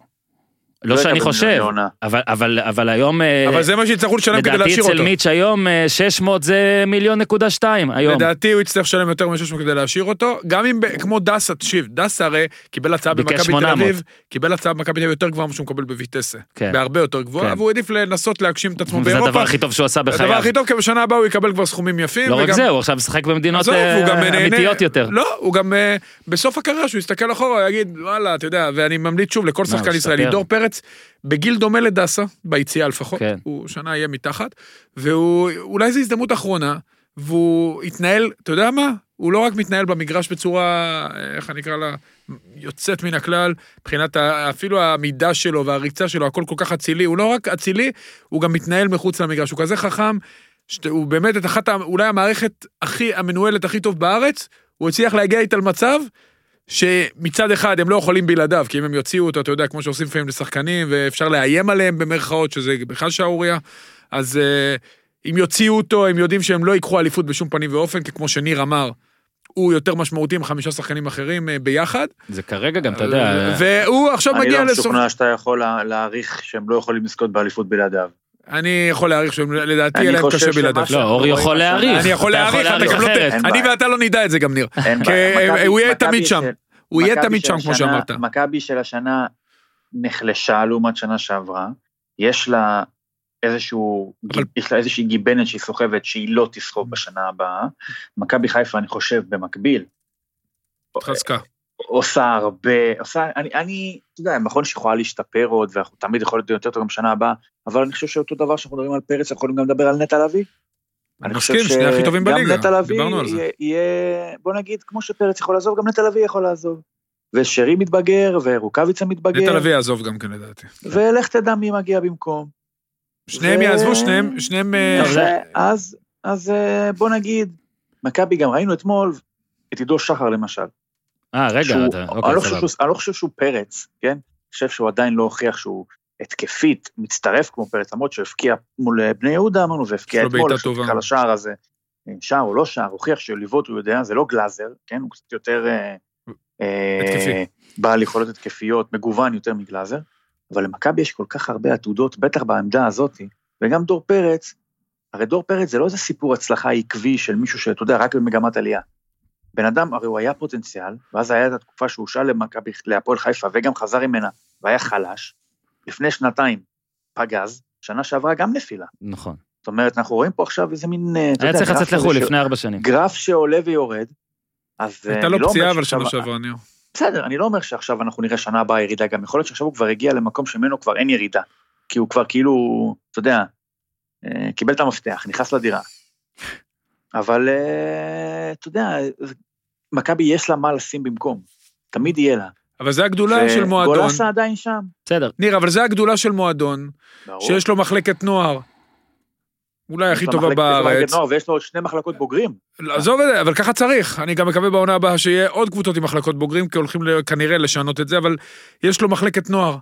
לא לא שאני חושב. אבל- אבל אבל היום, אה, אבל זה מה שיצטרכו לשלם כדי לדעתי להשאיר אצל אותו. מיץ' היום אה, 600 זה מיליון נקודה שתיים היום. לדעתי הוא יצטרך לשלם יותר מ-600 כדי להשאיר אותו, גם אם, כמו דסה, תקשיב, דסה הרי קיבל הצעה במכבי תל 800. אביב, קיבל הצעה במכבי תל אביב יותר גבוהה ממה שהוא מקבל בויטסה. כן. בהרבה יותר גבוהה, כן. והוא העדיף לנסות להגשים את עצמו באירופה. הדבר הכי טוב שהוא עשה הדבר בחייו. הכי טוב, כי בשנה הבאה הוא יקבל כבר סכומים יפים. לא רק זה, הוא עכשיו משחק במדינות אה, הוא גם נהנה- אמיתיות יותר. לא, הוא גם אה, בסוף הקריירה, שהוא יסתכל אחורה, הוא יגיד, וואלה, אתה יודע, ואני ממליץ שוב לכל הוא שחקן ישראלי. דור פרץ, בגיל דומה לדסה, ביציאה לפחות, כן. הוא שנה יהיה מתחת, והוא, אולי זו הזדמנות אחרונה, והוא יתנהל, אתה יודע מה? הוא לא רק מתנהל במגרש בצורה, אה, איך אני אקרא לה, יוצאת מן הכלל, מבחינת אפילו העמידה שלו והריצה שלו, הכל כל כך אצילי, הוא לא רק אצילי, הוא גם מתנהל מחוץ למגרש, הוא כזה חכם, שהוא באמת את אחת, אולי המערכת הכי, המנוהלת הכי טוב בארץ, הוא הצליח להגיע איתה למצב שמצד אחד הם לא יכולים בלעדיו, כי אם הם יוציאו אותו, אתה יודע, כמו שעושים לפעמים לשחקנים, ואפשר לאיים עליהם במרכאות, שזה בכלל שערורייה, אז אה, אם יוציאו אותו, הם יודעים שהם לא ייקחו אליפות בשום פנים ואופן, כי כמו שניר אמר, הוא יותר משמעותי מחמישה שחקנים אחרים אה, ביחד, זה כרגע גם, אתה יודע, והוא עכשיו אני מגיע לא לסוף... משוכנע שאתה יכול לה- להעריך שהם לא יכולים לזכות באליפות בלעדיו. אני יכול להעריך שלדעתי אני יהיה להם קשה בלעדיו. לא, אור רואים יכול להעריך. אני יכול להעריך, אתה גם לא... אני. ואתה לא נדע את זה גם, ניר. כי בעיה. הוא יהיה תמיד שם. הוא יהיה תמיד שם, כמו שאמרת. מכבי של השנה נחלשה לעומת שנה שעברה, יש לה איזשהו, אבל- יש לה איזושהי גיבנת שהיא סוחבת שהיא לא תסחוב בשנה הבאה. מכבי חיפה, אני חושב, במקביל, חזקה. עושה הרבה, עושה, אני, אני, אתה יודע, נכון שיכולה להשתפר עוד, ואנחנו תמיד יכול להיות יותר טוב גם בשנה הבאה, אבל אני חושב שאותו דבר שאנחנו מדברים על פרץ, אנחנו יכולים גם לדבר על נטע לביא. אני חושב מסכים, שני הכי טובים בליגה, גם נטע לביא דיברנו על זה. יהיה, יהיה, בוא נגיד, כמו שפרץ יכול לעזוב, גם נטע לביא יכול לעזוב. ושרי מתבגר, ורוקאביצה מתבגר, נטע לביא יעזוב גם כן לדעתי. ולך תדע מי מגיע במקום. שניהם ו- יעזבו, שניהם, שניהם... אה, אז, אז אה, בוא נגיד, מכבי גם ראינו אתמול את עידו שחר למשל. אה, רגע, שהוא- אתה- אני, אוקיי, לא סבבה. שהוא, אני לא חושב שהוא פרץ, כן? אני חושב שהוא עדיין לא הוכיח שהוא התקפית, מצטרף כמו פרץ, למרות שהוא הבקיע מול בני יהודה, אמרנו, והבקיע אתמול, שהוא. הבקיע לשער הזה, שער או לא שער, הוכיח שליוות הוא יודע, זה לא גלאזר, כן? הוא קצת יותר... אה, אה, התקפי. בעל יכולות התקפיות, מגוון יותר מגלאזר, אבל למכבי יש כל כך הרבה עתודות, בטח בעמדה הזאת, וגם דור פרץ, הרי דור פרץ זה לא איזה סיפור הצלחה עקבי של מישהו שאתה יודע, רק במגמת עלייה. בן אדם, הרי הוא היה פוטנציאל, ואז היה את התקופה שהוא שאל למכבי, להפועל חיפה, וגם חזר ממנה, והיה חלש. לפני שנתיים פגז, שנה שעברה גם נפילה. נכון. זאת אומרת, אנחנו רואים פה עכשיו איזה מין, אה, היה צריך לצאת לחו"ל לפני ארבע שנים. גרף שעולה ויורד, אז אה, הייתה לו לא פציעה אומר אבל שנה שעברה, ניר. בסדר, אני לא אומר שעכשיו אנחנו נראה שנה הבאה ירידה, גם יכול להיות שעכשיו הוא כבר הגיע למקום שממנו כבר אין ירידה, כי הוא כבר כאילו, אתה יודע, אה, קיבל את המפתח, נכנס לדירה. אבל אתה יודע, מכבי יש לה מה לשים במקום, תמיד יהיה לה. אבל זה הגדולה של מועדון. וגולסה עדיין שם. בסדר. ניר, אבל זה הגדולה של מועדון, ברור. שיש לו מחלקת נוער. אולי הכי טובה בארץ. נוער ויש לו עוד שני מחלקות בוגרים. עזוב את זה, אבל ככה צריך. אני גם מקווה בעונה הבאה שיהיה עוד קבוצות עם מחלקות בוגרים, כי הולכים כנראה לשנות את זה, אבל יש לו מחלקת נוער.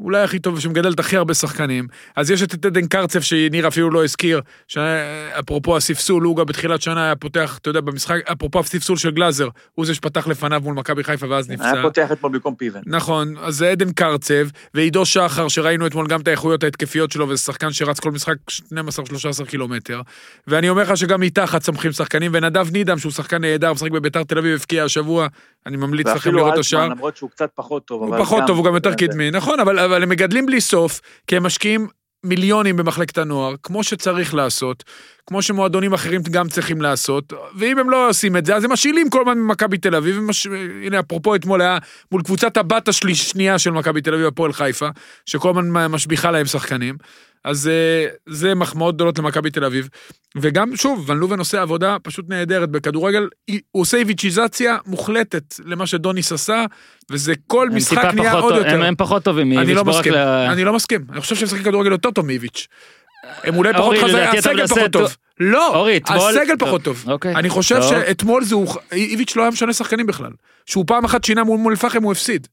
אולי הכי טוב, שמגדלת הכי הרבה שחקנים. אז יש את עדן קרצב, שניר אפילו לא הזכיר, שאפרופו הספסול, הוא גם בתחילת שנה היה פותח, אתה יודע, במשחק, אפרופו הספסול של גלאזר, הוא זה שפתח לפניו מול מכבי חיפה ואז נפצע. היה פותח אתמול במקום פיבן. נכון, אז זה עדן קרצב, ועידו שחר, שראינו אתמול גם את האיכויות ההתקפיות שלו, וזה שחקן שרץ כל משחק 12-13 קילומטר. ואני אומר לך שגם מתחת צומחים שחקנים, ונדב נידם, שהוא שחקן נהדר, משחק בביתר תל אביב, הבקיע השבוע, אני ממליץ לכם ואפילו לראות את אלטמן, השער. למרות שהוא קצת פחות טוב. הוא פחות גם- טוב, הוא גם יותר קדמי, נכון, אבל, אבל הם מגדלים בלי סוף, כי הם משקיעים מיליונים במחלקת הנוער, כמו שצריך לעשות, כמו שמועדונים אחרים גם צריכים לעשות, ואם הם לא עושים את זה, אז הם משאילים כל הזמן ממכבי תל אביב, ומש... הנה, אפרופו אתמול היה מול קבוצת הבת השנייה של מכבי תל אביב, הפועל חיפה, שכל הזמן משביחה להם שחקנים, אז אה, זה מחמאות גדולות למכבי תל אביב. וגם, שוב, ון לובן עושה עבודה פשוט נהדרת בכדורגל, הוא עושה איביצ'יזציה מוחלטת למה שדוניס עשה, וזה כל משחק נהיה עוד טוב- יותר. הם- הם פחות טובים אני מאיביץ', לא בוא רק מסכים, ל- אני לא מסכים, אני חושב שהם משחקים כדורגל יותר טוב מאיביץ'. הם אולי פחות חזקים, אתה הסגל פחות טוב. לא, הסגל פחות טוב. אוקיי. אני חושב. שאתמול זה, הוא- איביץ' לא היה משנה שחקנים בכלל. שהוא פעם אחת שינה מול אום אל-פחם הוא הפסיד.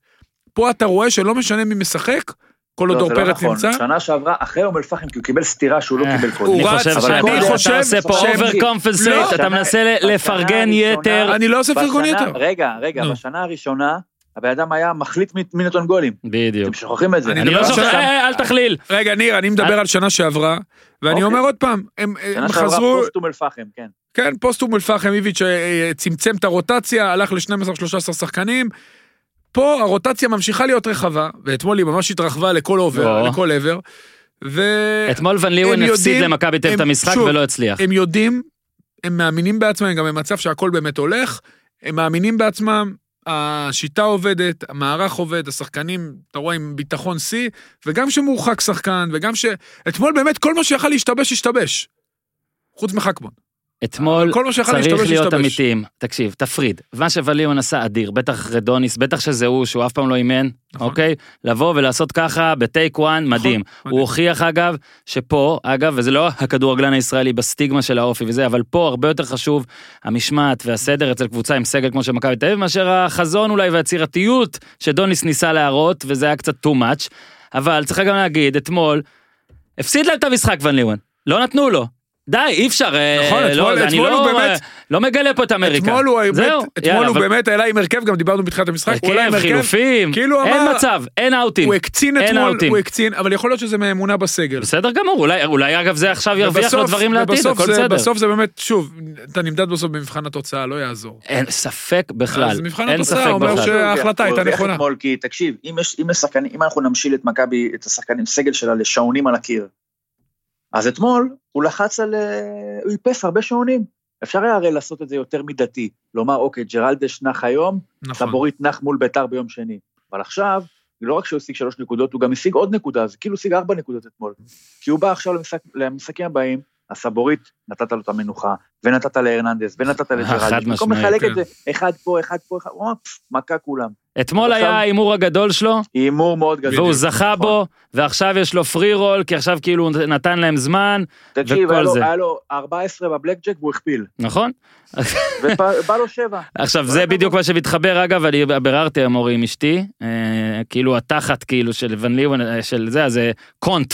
פה אתה רואה שלא משנה מי משחק, כל עוד לא, דור זה לא פרץ נכון. נמצא. שנה שעברה, אחרי אום אל-פחם, כי הוא קיבל סטירה שהוא לא אה, קיבל קודם. הוא אני רץ, חושב שאתה אתה חושב עושה פה אובר קומפנסייט, לא. אתה מנסה לפרגן יתר. אני לא עושה פרגון יתר. רגע, רגע. בשנה הראשונה, הבן אדם היה מחליט מ- מנתון גולים. בדיוק. אתם שוכחים את זה. אני אני לא עכשיו- אה, אה, אל תכליל. רגע, ניר, אני מדבר. על שנה שעברה, ואני אוקיי. אומר עוד פעם, הם שנה הם שעברה חזרו, פוסט אום אל-פחם, כן. כן, פוסט אום אל-פחם, איביץ' צמצם את הרוטציה, הלך ל-12-13 שחקנים. פה הרוטציה ממשיכה להיות רחבה, ואתמול היא ממש התרחבה לכל עובר, או. לכל עבר. ו... אתמול ון ליוון הפסיד למכבי תל את המשחק שוב, ולא הצליח. הם יודעים, הם מאמינים בעצמם, הם גם במצב שהכל באמת הולך, הם מאמינים בעצמם, השיטה עובדת, המערך עובד, השחקנים, אתה רואה, עם ביטחון שיא, וגם שמורחק שחקן, וגם ש... אתמול באמת כל מה שיכל להשתבש, השתבש. חוץ מחכמון. אתמול צריך להיות. אמיתיים. תקשיב, תפריד. מה שוון ליוון עשה אדיר, בטח רדוניס, בטח שזה הוא, שהוא אף פעם לא אימן, נכון. אוקיי? לבוא ולעשות ככה בטייק וואן, מדהים. הוא. הוכיח אגב, שפה, אגב, וזה לא הכדורגלן הישראלי בסטיגמה של האופי וזה, אבל פה הרבה יותר חשוב המשמעת והסדר אצל קבוצה עם סגל כמו של מכבי תל אביב, מאשר החזון אולי והיצירתיות שדוניס ניסה להראות, וזה היה קצת too much. אבל צריך גם להגיד, אתמול, הפסיד להם את המשחק ון ליוון. לא נתנו לו. די, אי אפשר, אה, נכון, לא, אתמול- אני אתמול לא, הוא באמת- לא מגלה פה את אמריקה. אתמול הוא זהו, אתמול יאללה, הוא אבל- באמת העלה עם הרכב, גם דיברנו בתחילת המשחק, הוא עלה עם הרכב, הרכב, חילופים, כאילו אין אמר- מצב, אין אאוטים. הוא הקצין אין אתמול, אאוטים. הוא הקצין, אבל יכול להיות שזה מאמונה בסגל. בסדר גמור, אולי, אולי אגב זה עכשיו ירוויח לו דברים לעתיד, הכל זה- בסדר. בסוף זה באמת, שוב, אתה נמדד בסוף במבחן התוצאה, לא יעזור. אין ספק בכלל, אז מבחן אין התוצאה ספק אומר בכלל. שההחלטה הייתה נכונה. תקשיב, אם אנחנו נמשיל את מכבי, את השחקנים, סגל שלה לשעונים על הקיר, אז אתמול הוא לחץ על, אה, הוא איפס הרבה שעונים. אפשר היה הרי לעשות את זה יותר מידתי, לומר, אוקיי, ג'רלדש נח היום, נכון. סבורית נח מול ביתר ביום שני. אבל עכשיו, לא רק שהוא השיג שלוש נקודות, הוא גם השיג עוד נקודה, זה כאילו השיג ארבע נקודות אתמול. כי הוא בא עכשיו למשחק, למשחקים הבאים, הסבורית, נתת לו את המנוחה, ונתת להרננדס, ונתת חד לג'רלדש, במקום לחלק כן. את זה, אחד פה, אחד פה, אחד, "פפ, מכה כולם. אתמול עכשיו- היה ההימור הגדול שלו, הימור מאוד גדול. והוא זכה נכון. בו, ועכשיו יש לו פרי רול, כי עכשיו כאילו הוא נתן להם זמן, תקשיב, וכל היה לו- זה. היה לו 14 בבלק ג'ק והוא הכפיל, נכון? ובא לו שבע. עכשיו זה בדיוק מה שמתחבר אגב, אני ביררתי אמורי עם אשתי, אה, כאילו התחת כאילו של ון ליוון, אה, של זה, אז קונט,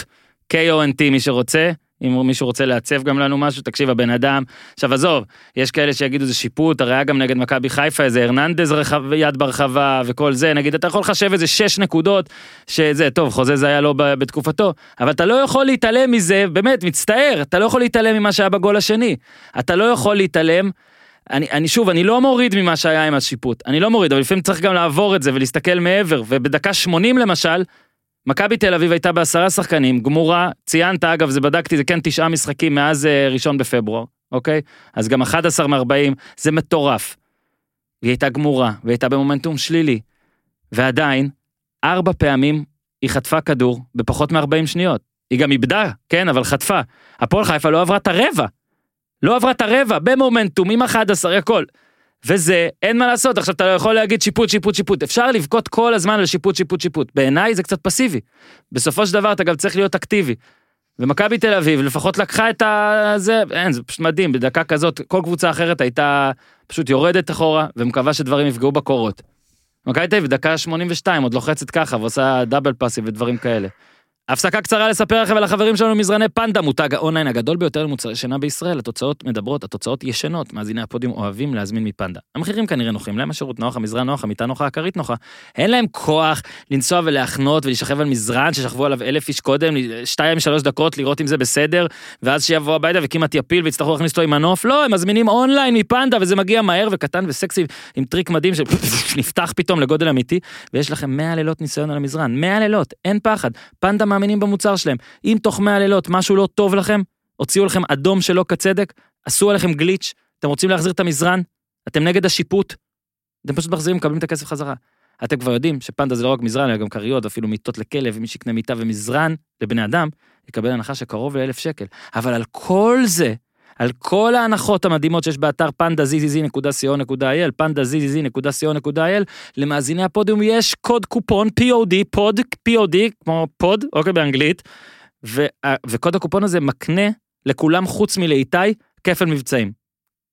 K-O-N-T מי שרוצה. אם מישהו רוצה לעצב גם לנו משהו, תקשיב, הבן אדם, עכשיו עזוב, יש כאלה שיגידו זה שיפוט, הרי היה גם נגד מכבי חיפה איזה הרננדז רחב, יד ברחבה וכל זה, נגיד אתה יכול לחשב איזה שש נקודות, שזה, טוב, חוזה זה היה לא בתקופתו, אבל אתה לא יכול להתעלם מזה, באמת, מצטער, אתה לא יכול להתעלם ממה שהיה בגול השני, אתה לא יכול להתעלם אני, אני שוב, אני לא מוריד ממה שהיה עם השיפוט, אני לא מוריד, אבל לפעמים צריך גם לעבור את זה ולהסתכל מעבר, ובדקה 80 למשל, מכבי תל אביב הייתה בעשרה שחקנים, גמורה, ציינת אגב, זה בדקתי, זה כן תשעה משחקים מאז אה, ראשון בפברואר, אוקיי? אז גם 11 מ-40, זה מטורף. היא הייתה גמורה, והיא הייתה במומנטום שלילי, ועדיין, ארבע פעמים היא חטפה כדור בפחות מ-40 שניות. היא גם איבדה, כן, אבל חטפה. הפועל חיפה לא עברה את הרבע. לא עברה את הרבע, במומנטום, עם 11, הכל. וזה, אין מה לעשות, עכשיו אתה לא יכול להגיד שיפוט, שיפוט, שיפוט. אפשר לבכות כל הזמן על שיפוט, שיפוט, שיפוט. בעיניי זה קצת פסיבי. בסופו של דבר אתה גם צריך להיות אקטיבי. ומכבי תל אביב לפחות לקחה את ה... זה, אין, זה פשוט מדהים, בדקה כזאת, כל קבוצה אחרת הייתה פשוט יורדת אחורה, ומקווה שדברים יפגעו בקורות. מכבי תל אביב, דקה 82, עוד לוחצת ככה, ועושה דאבל פאסים ודברים כאלה. הפסקה קצרה לספר לכם על החברים שלנו מזרני פנדה, מותג האונליין הגדול ביותר למוצרי שינה בישראל. התוצאות מדברות, התוצאות ישנות. מאזיני הפודיום אוהבים להזמין מפנדה. המחירים כנראה נוחים להם, השירות נוח, המזרן נוח, המיטה נוחה, הכרית נוחה. אין להם כוח לנסוע ולהחנות ולהישכב על מזרן ששכבו עליו אלף איש קודם, שתיים שלוש דקות לראות אם זה בסדר, ואז שיבוא הביתה וכמעט יפיל ויצטרכו להכניס אותו עם מנוף. לא, הם מזמינים אונליין מפנדה וזה מגיע מהר וקטן וסקסי עם טריק מדהים שנפתח פתאום לגודל אמיתי, ויש לכם 100 לילות ניסיון על המזרן. 100 לילות, אין פחד. פנדה מאמינים במוצר שלהם. אם תוך 100 לילות משהו לא טוב לכם, הוציאו לכם אדום שלא כצדק, עשו עליכם גליץ', אתם רוצים להחזיר את המזרן, אתם נגד השיפוט, אתם פשוט מחזירים, מקבלים את הכסף חזרה. אתם כבר יודעים שפנדה זה לא רק מזרן, אלא גם כריות, ואפילו מיטות לכלב, ומי שיקנה מיטה ומזרן לבני אדם, יקבל הנחה של קרוב לאלף שקל. אבל על כל זה, על כל ההנחות המדהימות שיש באתר פנדה zzz.co.il, פנדה zzz.co.il, למאזיני הפודיום יש קוד קופון POD, pod, POD, כמו pod, אוקיי, באנגלית, ו, וקוד הקופון הזה מקנה לכולם חוץ מלאיתי כפל מבצעים.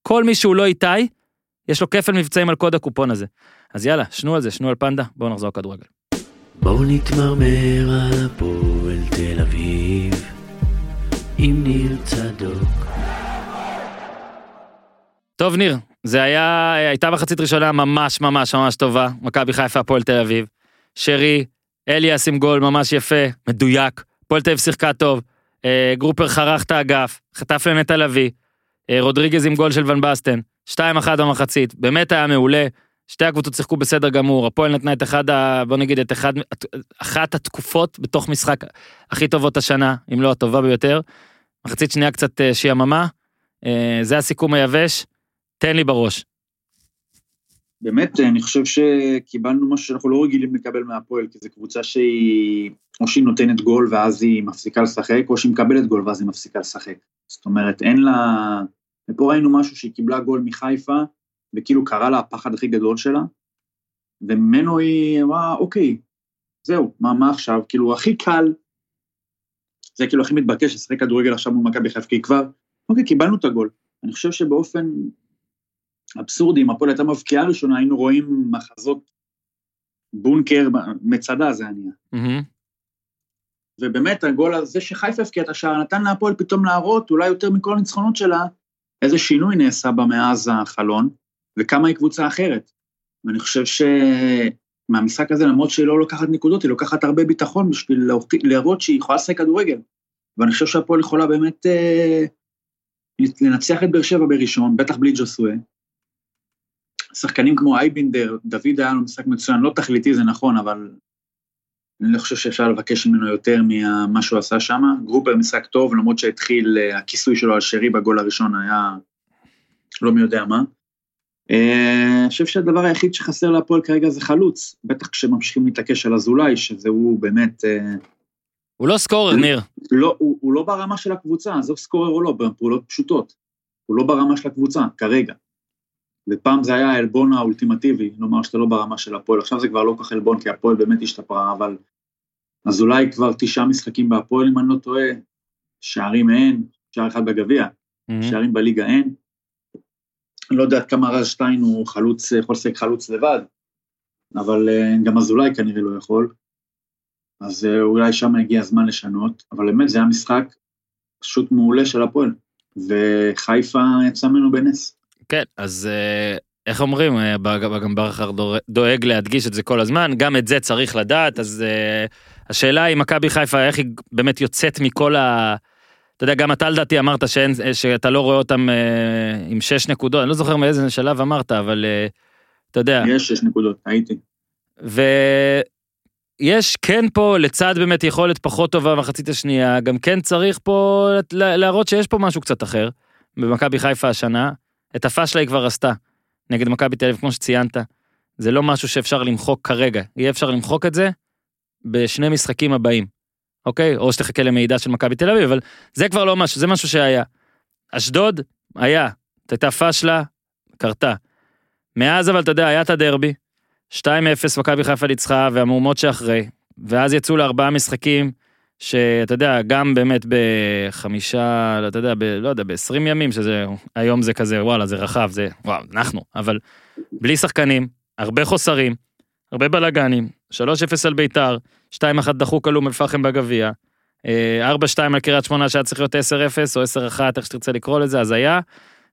כל מי שהוא לא איתי, יש לו כפל מבצעים על קוד הקופון הזה. אז יאללה, שנו על זה, שנו על פנדה, בואו נחזור כדורגל. בואו נתמרמר על הפועל תל אביב עם ניר צדוק. טוב ניר, זה היה, הייתה מחצית ראשונה ממש ממש ממש טובה, מכבי חיפה, הפועל תל אביב. שרי, אליאס עם גול ממש יפה, מדויק, הפועל תל אביב שיחקה טוב, אה, גרופר חרך את האגף, חטף לנטע לביא, אה, רודריגז עם גול של ון בסטן, 2-1 במחצית, באמת היה מעולה, שתי הקבוצות שיחקו בסדר גמור, הפועל נתנה את אחד, ה, בוא נגיד את אחד, אחת התקופות בתוך משחק הכי טובות השנה, אם לא הטובה ביותר. מחצית שנייה קצת אה, שיעממה, אה, זה הסיכום היבש, תן לי בראש. באמת, אני חושב שקיבלנו משהו שאנחנו לא רגילים לקבל מהפועל, כי זו קבוצה שהיא, או שהיא נותנת גול ואז היא מפסיקה לשחק, או שהיא מקבלת גול ואז היא מפסיקה לשחק. זאת אומרת, אין לה... ופה ראינו משהו שהיא קיבלה גול מחיפה, וכאילו קרה לה הפחד הכי גדול שלה, וממנו היא אמרה, אוקיי, זהו, מה, מה עכשיו? כאילו, הכי קל, זה כאילו הכי מתבקש לשחק כדורגל עכשיו מול מכבי חיפה, כי כבר, אוקיי, קיבלנו את הגול. אני חושב שבאופן אבסורדי, אם הפועל הייתה מבקיעה ראשונה, היינו רואים מחזות בונקר, מצדה זה היה נהיה. ובאמת, הגול הזה שחיפה הבקיע את השער, נתן להפועל פתאום להראות, אולי יותר מכל הניצחונות שלה, איזה שינוי נעשה בה מאז החלון, וכמה היא קבוצה אחרת. ואני חושב שמהמשחק הזה, למרות שהיא לא לוקחת נקודות, היא לוקחת הרבה ביטחון בשביל להראות שהיא יכולה לשחק כדורגל. ואני חושב שהפועל יכולה באמת אה, לנצח את באר שבע בראשון, בטח בלי ג'וסווה. שחקנים כמו אייבינדר, דוד היה לו משחק מצוין, לא תכליתי זה נכון, אבל אני לא חושב שאפשר לבקש ממנו יותר ממה שהוא עשה שם. גרופר משחק טוב, למרות שהתחיל, אה, הכיסוי שלו על שרי בגול הראשון היה לא מי יודע מה. אה, אני חושב שהדבר היחיד שחסר להפועל כרגע זה חלוץ, בטח כשממשיכים להתעקש על אזולאי, שזה הוא באמת... אה, הוא לא סקורר, ניר. לא, הוא, הוא לא ברמה של הקבוצה, עזוב סקורר או לא, בפעולות פשוטות. הוא לא ברמה של הקבוצה, כרגע. ופעם זה היה העלבון האולטימטיבי, לומר שאתה לא ברמה של הפועל, עכשיו זה כבר לא כל כך עלבון, כי הפועל באמת השתפרה, אבל... אז אולי כבר תשעה משחקים בהפועל, אם אני לא טועה, שערים אין, שער אחד בגביע, מהמם. שערים בליגה אין. אני לא יודע כמה רז שטיין הוא חלוץ, יכול לשחק חלוץ לבד, אבל אה, גם אזולאי כנראה לא יכול. אז אה, אולי שם הגיע הזמן לשנות, אבל באמת זה היה משחק פשוט מעולה של הפועל, וחיפה יצא ממנו בנס. כן, אז אה, איך אומרים, אה, גם בכר דור- דואג להדגיש את זה כל הזמן, גם את זה צריך לדעת, אז אה, השאלה היא מכבי חיפה, איך היא באמת יוצאת מכל ה... אתה יודע, גם אתה לדעתי אמרת שאין, שאתה לא רואה אותם אה, עם שש נקודות, אני לא זוכר מאיזה שלב אמרת, אבל אה, אתה יודע, יש שש נקודות, הייתי. ויש כן פה, לצד באמת יכולת פחות טובה במחצית השנייה, גם כן צריך פה לה- להראות שיש פה משהו קצת אחר, במכבי חיפה השנה. את הפאשלה היא כבר עשתה, נגד מכבי תל אביב, כמו שציינת. זה לא משהו שאפשר למחוק כרגע, יהיה אפשר למחוק את זה בשני משחקים הבאים, אוקיי? או שתחכה למידע של מכבי תל אביב, אבל זה כבר לא משהו, זה משהו שהיה. אשדוד, היה, הייתה פאשלה, קרתה. מאז אבל אתה יודע, היה את הדרבי, 2-0 מכבי חיפה ניצחה והמהומות שאחרי, ואז יצאו לארבעה משחקים, שאתה יודע, גם באמת בחמישה, אתה יודע, ב, לא יודע, ב-20 ימים, שזה, היום זה כזה, וואלה, זה רחב, זה, וואו, אנחנו, אבל בלי שחקנים, הרבה חוסרים, הרבה בלאגנים, 3-0 על ביתר, 2-1 דחוק על אום אל-פחם בגביע, אה, 4-2 על קריית שמונה שהיה צריך להיות 10-0 או 10-1, איך שתרצה לקרוא לזה, אז היה,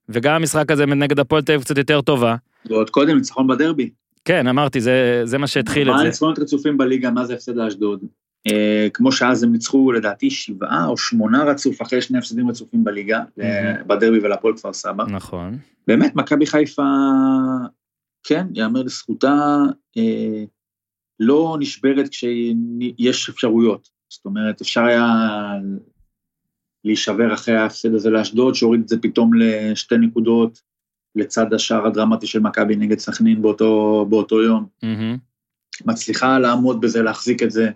וגם המשחק הזה נגד הפועל תל אביב קצת יותר טובה. ועוד קודם ניצחון בדרבי. כן, אמרתי, זה, זה מה שהתחיל את מה זה. הניצחונות רצופים בליגה, מה זה הפסד לאשדוד? אה, כמו שאז הם ניצחו לדעתי שבעה או שמונה רצוף אחרי שני הפסדים רצופים בליגה, אה, בדרבי ולהפועל כפר סבא. נכון. באמת, מכבי חיפה, כן, יאמר לזכותה, אה, לא נשברת כשיש אפשרויות. זאת אומרת, אפשר היה להישבר אחרי ההפסד הזה לאשדוד, שהוריד את זה פתאום לשתי נקודות, לצד השער הדרמטי של מכבי נגד סכנין באותו, באותו יום. מהמם. מצליחה לעמוד בזה, להחזיק את זה.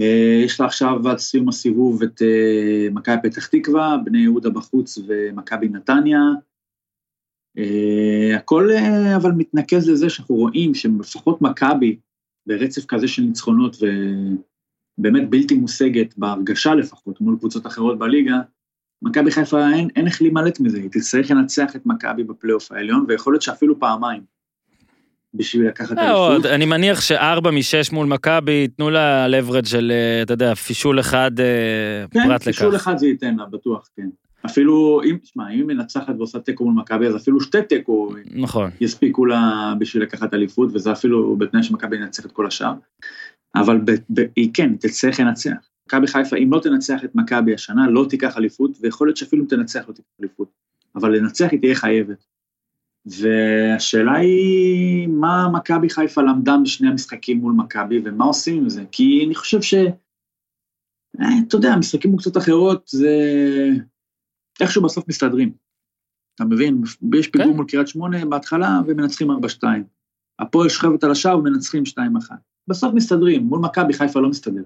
אה, יש לה עכשיו עד סיום הסיבוב את אה, מכבי פתח תקווה, בני יהודה בחוץ ומכבי נתניה. אה, הכל אבל מתנקז לזה שאנחנו רואים שלפחות מכבי, ברצף כזה של ניצחונות ובאמת בלתי מושגת, בהרגשה לפחות, מול קבוצות אחרות בליגה, מכבי חיפה אין, אין איך להימלט מזה, היא תצטרך לנצח את מכבי בפלייאוף העליון, ויכול להיות שאפילו פעמיים, בשביל לקחת לא, אליפות. אני מניח שארבע משש מול מכבי ייתנו לה לברד של, אה, אתה יודע, פישול אחד אה, כן, פרט לכך. אחד זה ייתן לה, בטוח, כן. אפילו, אם, שמע, אם היא מנצחת ועושה תיקו מול מכבי, אז אפילו שתי תיקו נכון. יספיקו לה בשביל לקחת אליפות, וזה אפילו בתנאי שמכבי ינצח את כל השאר. אבל ב, ב, היא כן, תצטרך לנצח. מכבי חיפה, אם לא תנצח את מכבי השנה, לא תיקח אליפות, ויכול להיות שאפילו אם תנצח לא תיקח אליפות. אבל לנצח היא תהיה חייבת. והשאלה היא, מה מכבי חיפה למדה בשני המשחקים מול מכבי, ומה עושים עם זה? כי אני חושב ש... אה, אתה יודע, משחקים קצת אחרות, זה... איכשהו בסוף מסתדרים. אתה מבין? יש פיגור כן. מול קריית שמונה בהתחלה ומנצחים 4-2. הפועל שוכבת על השער ומנצחים 2-1. בסוף מסתדרים, מול מכבי חיפה לא מסתדר.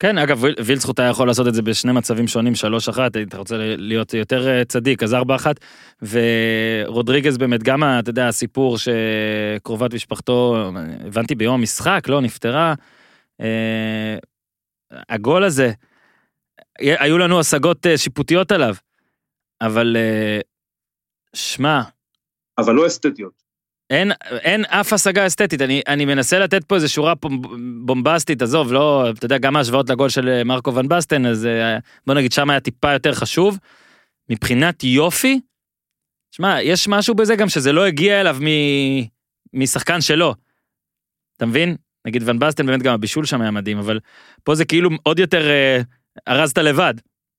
כן, אגב, ויל- וילצחוט היה יכול לעשות את זה בשני מצבים שונים, שלוש אחת, אתה רוצה להיות יותר אה, צדיק, אז ארבע אחת, ורודריגז באמת, גם, אתה יודע, הסיפור שקרובת משפחתו, הבנתי ביום המשחק, לא, נפטרה, אה, הגול הזה, היו לנו השגות אה, שיפוטיות עליו, אבל שמע, אבל לא אסתטיות. אין, אין אף השגה אסתטית, אני, אני מנסה לתת פה איזה שורה בומבסטית, עזוב, לא, אתה יודע, גם ההשוואות לגול של אה, מרקו ון בסטן, אז אה, בוא נגיד שם היה טיפה יותר חשוב. מבחינת יופי, שמע, יש משהו בזה גם שזה לא הגיע אליו מ, משחקן שלו. אתה מבין? נגיד ון בסטן, באמת גם הבישול שם היה מדהים, אבל פה זה כאילו עוד יותר אה, ארזת לבד.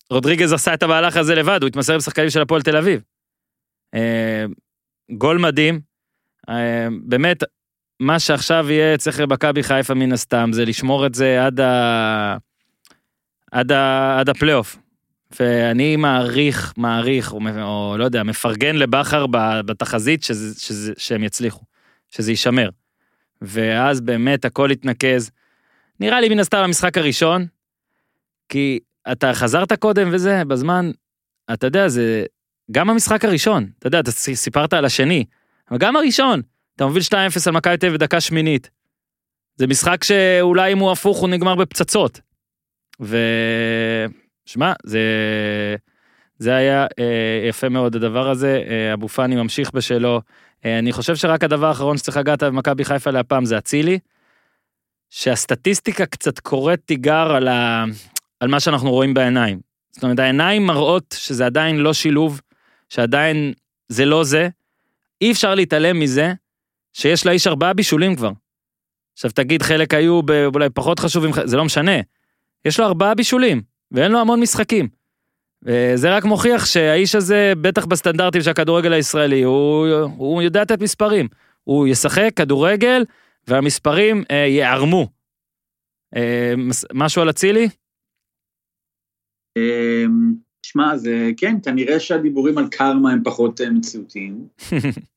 רודריגז עשה את המהלך הזה לבד, הוא התמסר בשחקנים של הפועל תל אביב. אה, גול מדהים, באמת, מה שעכשיו יהיה צריך למכבי חיפה מן הסתם, זה לשמור את זה עד, ה... עד, ה... עד הפלייאוף. ואני מעריך, מעריך, או, או לא יודע, מפרגן לבכר בתחזית שזה, שזה, שהם יצליחו, שזה יישמר. ואז באמת הכל יתנקז. נראה לי מן הסתם המשחק הראשון, כי אתה חזרת קודם וזה, בזמן, אתה יודע, זה גם המשחק הראשון, אתה יודע, אתה סיפרת על השני, גם הראשון, אתה מוביל 2-0 על מכבי תל אביב בדקה שמינית. זה משחק שאולי אם הוא הפוך הוא נגמר בפצצות. ושמע, זה, זה היה אה, יפה מאוד הדבר הזה, אה, אבו פאני ממשיך בשלו. אה, אני חושב שרק הדבר האחרון שצריך לגעת במכבי חיפה להפעם זה אצילי, שהסטטיסטיקה קצת קוראת תיגר על, ה, על מה שאנחנו רואים בעיניים. זאת אומרת, העיניים מראות שזה עדיין לא שילוב, שעדיין זה לא זה. אי אפשר להתעלם מזה שיש לאיש ארבעה בישולים כבר. עכשיו תגיד, חלק היו אולי פחות חשובים, זה לא משנה. יש לו ארבעה בישולים, ואין לו המון משחקים. וזה רק מוכיח שהאיש הזה, בטח בסטנדרטים של הכדורגל הישראלי, הוא, הוא יודע לתת מספרים. הוא ישחק כדורגל, והמספרים אה, יערמו. אה, משהו על אצילי? אמ, שמע, זה כן, כנראה שהדיבורים על קרמה הם פחות אה, מציאותיים,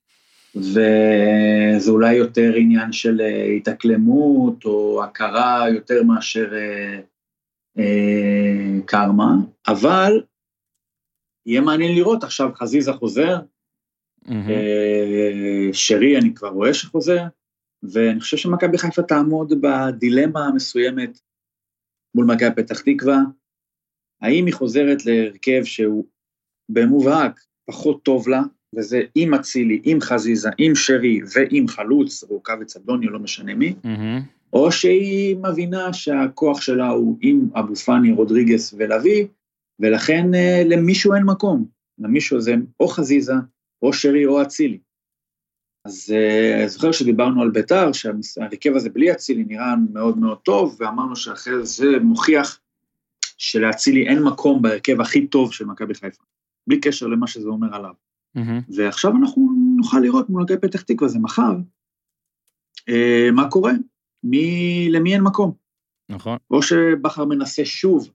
וזה אולי יותר עניין של אה, התאקלמות או הכרה יותר מאשר אה, אה, קרמה, אבל יהיה מעניין לראות. עכשיו חזיזה חוזר, מהמם. אה, שרי אני כבר רואה שחוזר, ואני חושב שמכבי חיפה תעמוד בדילמה המסוימת מול מכבי פתח תקווה, האם היא חוזרת להרכב שהוא במובהק פחות טוב לה, וזה עם אצילי, עם חזיזה, עם שרי ועם חלוץ, רוקאבי צדוני, לא משנה מי, מהמם. או שהיא מבינה שהכוח שלה הוא עם אבו פאני, רודריגס ולוי, ולכן אה, למישהו אין מקום. למישהו הזה או חזיזה, או שרי, או אצילי. אז אה, אני זוכר שדיברנו על ביתר, שההרכב הזה בלי אצילי נראה מאוד מאוד טוב, ואמרנו שאחרי זה מוכיח שלאצילי אין מקום בהרכב הכי טוב של מכבי חיפה, בלי קשר למה שזה אומר עליו. מהמם. ועכשיו אנחנו נוכל לראות מול מכבי פתח תקווה, זה מחר, אה, מה קורה, מי, למי אין מקום. נכון. או שבכר מנסה שוב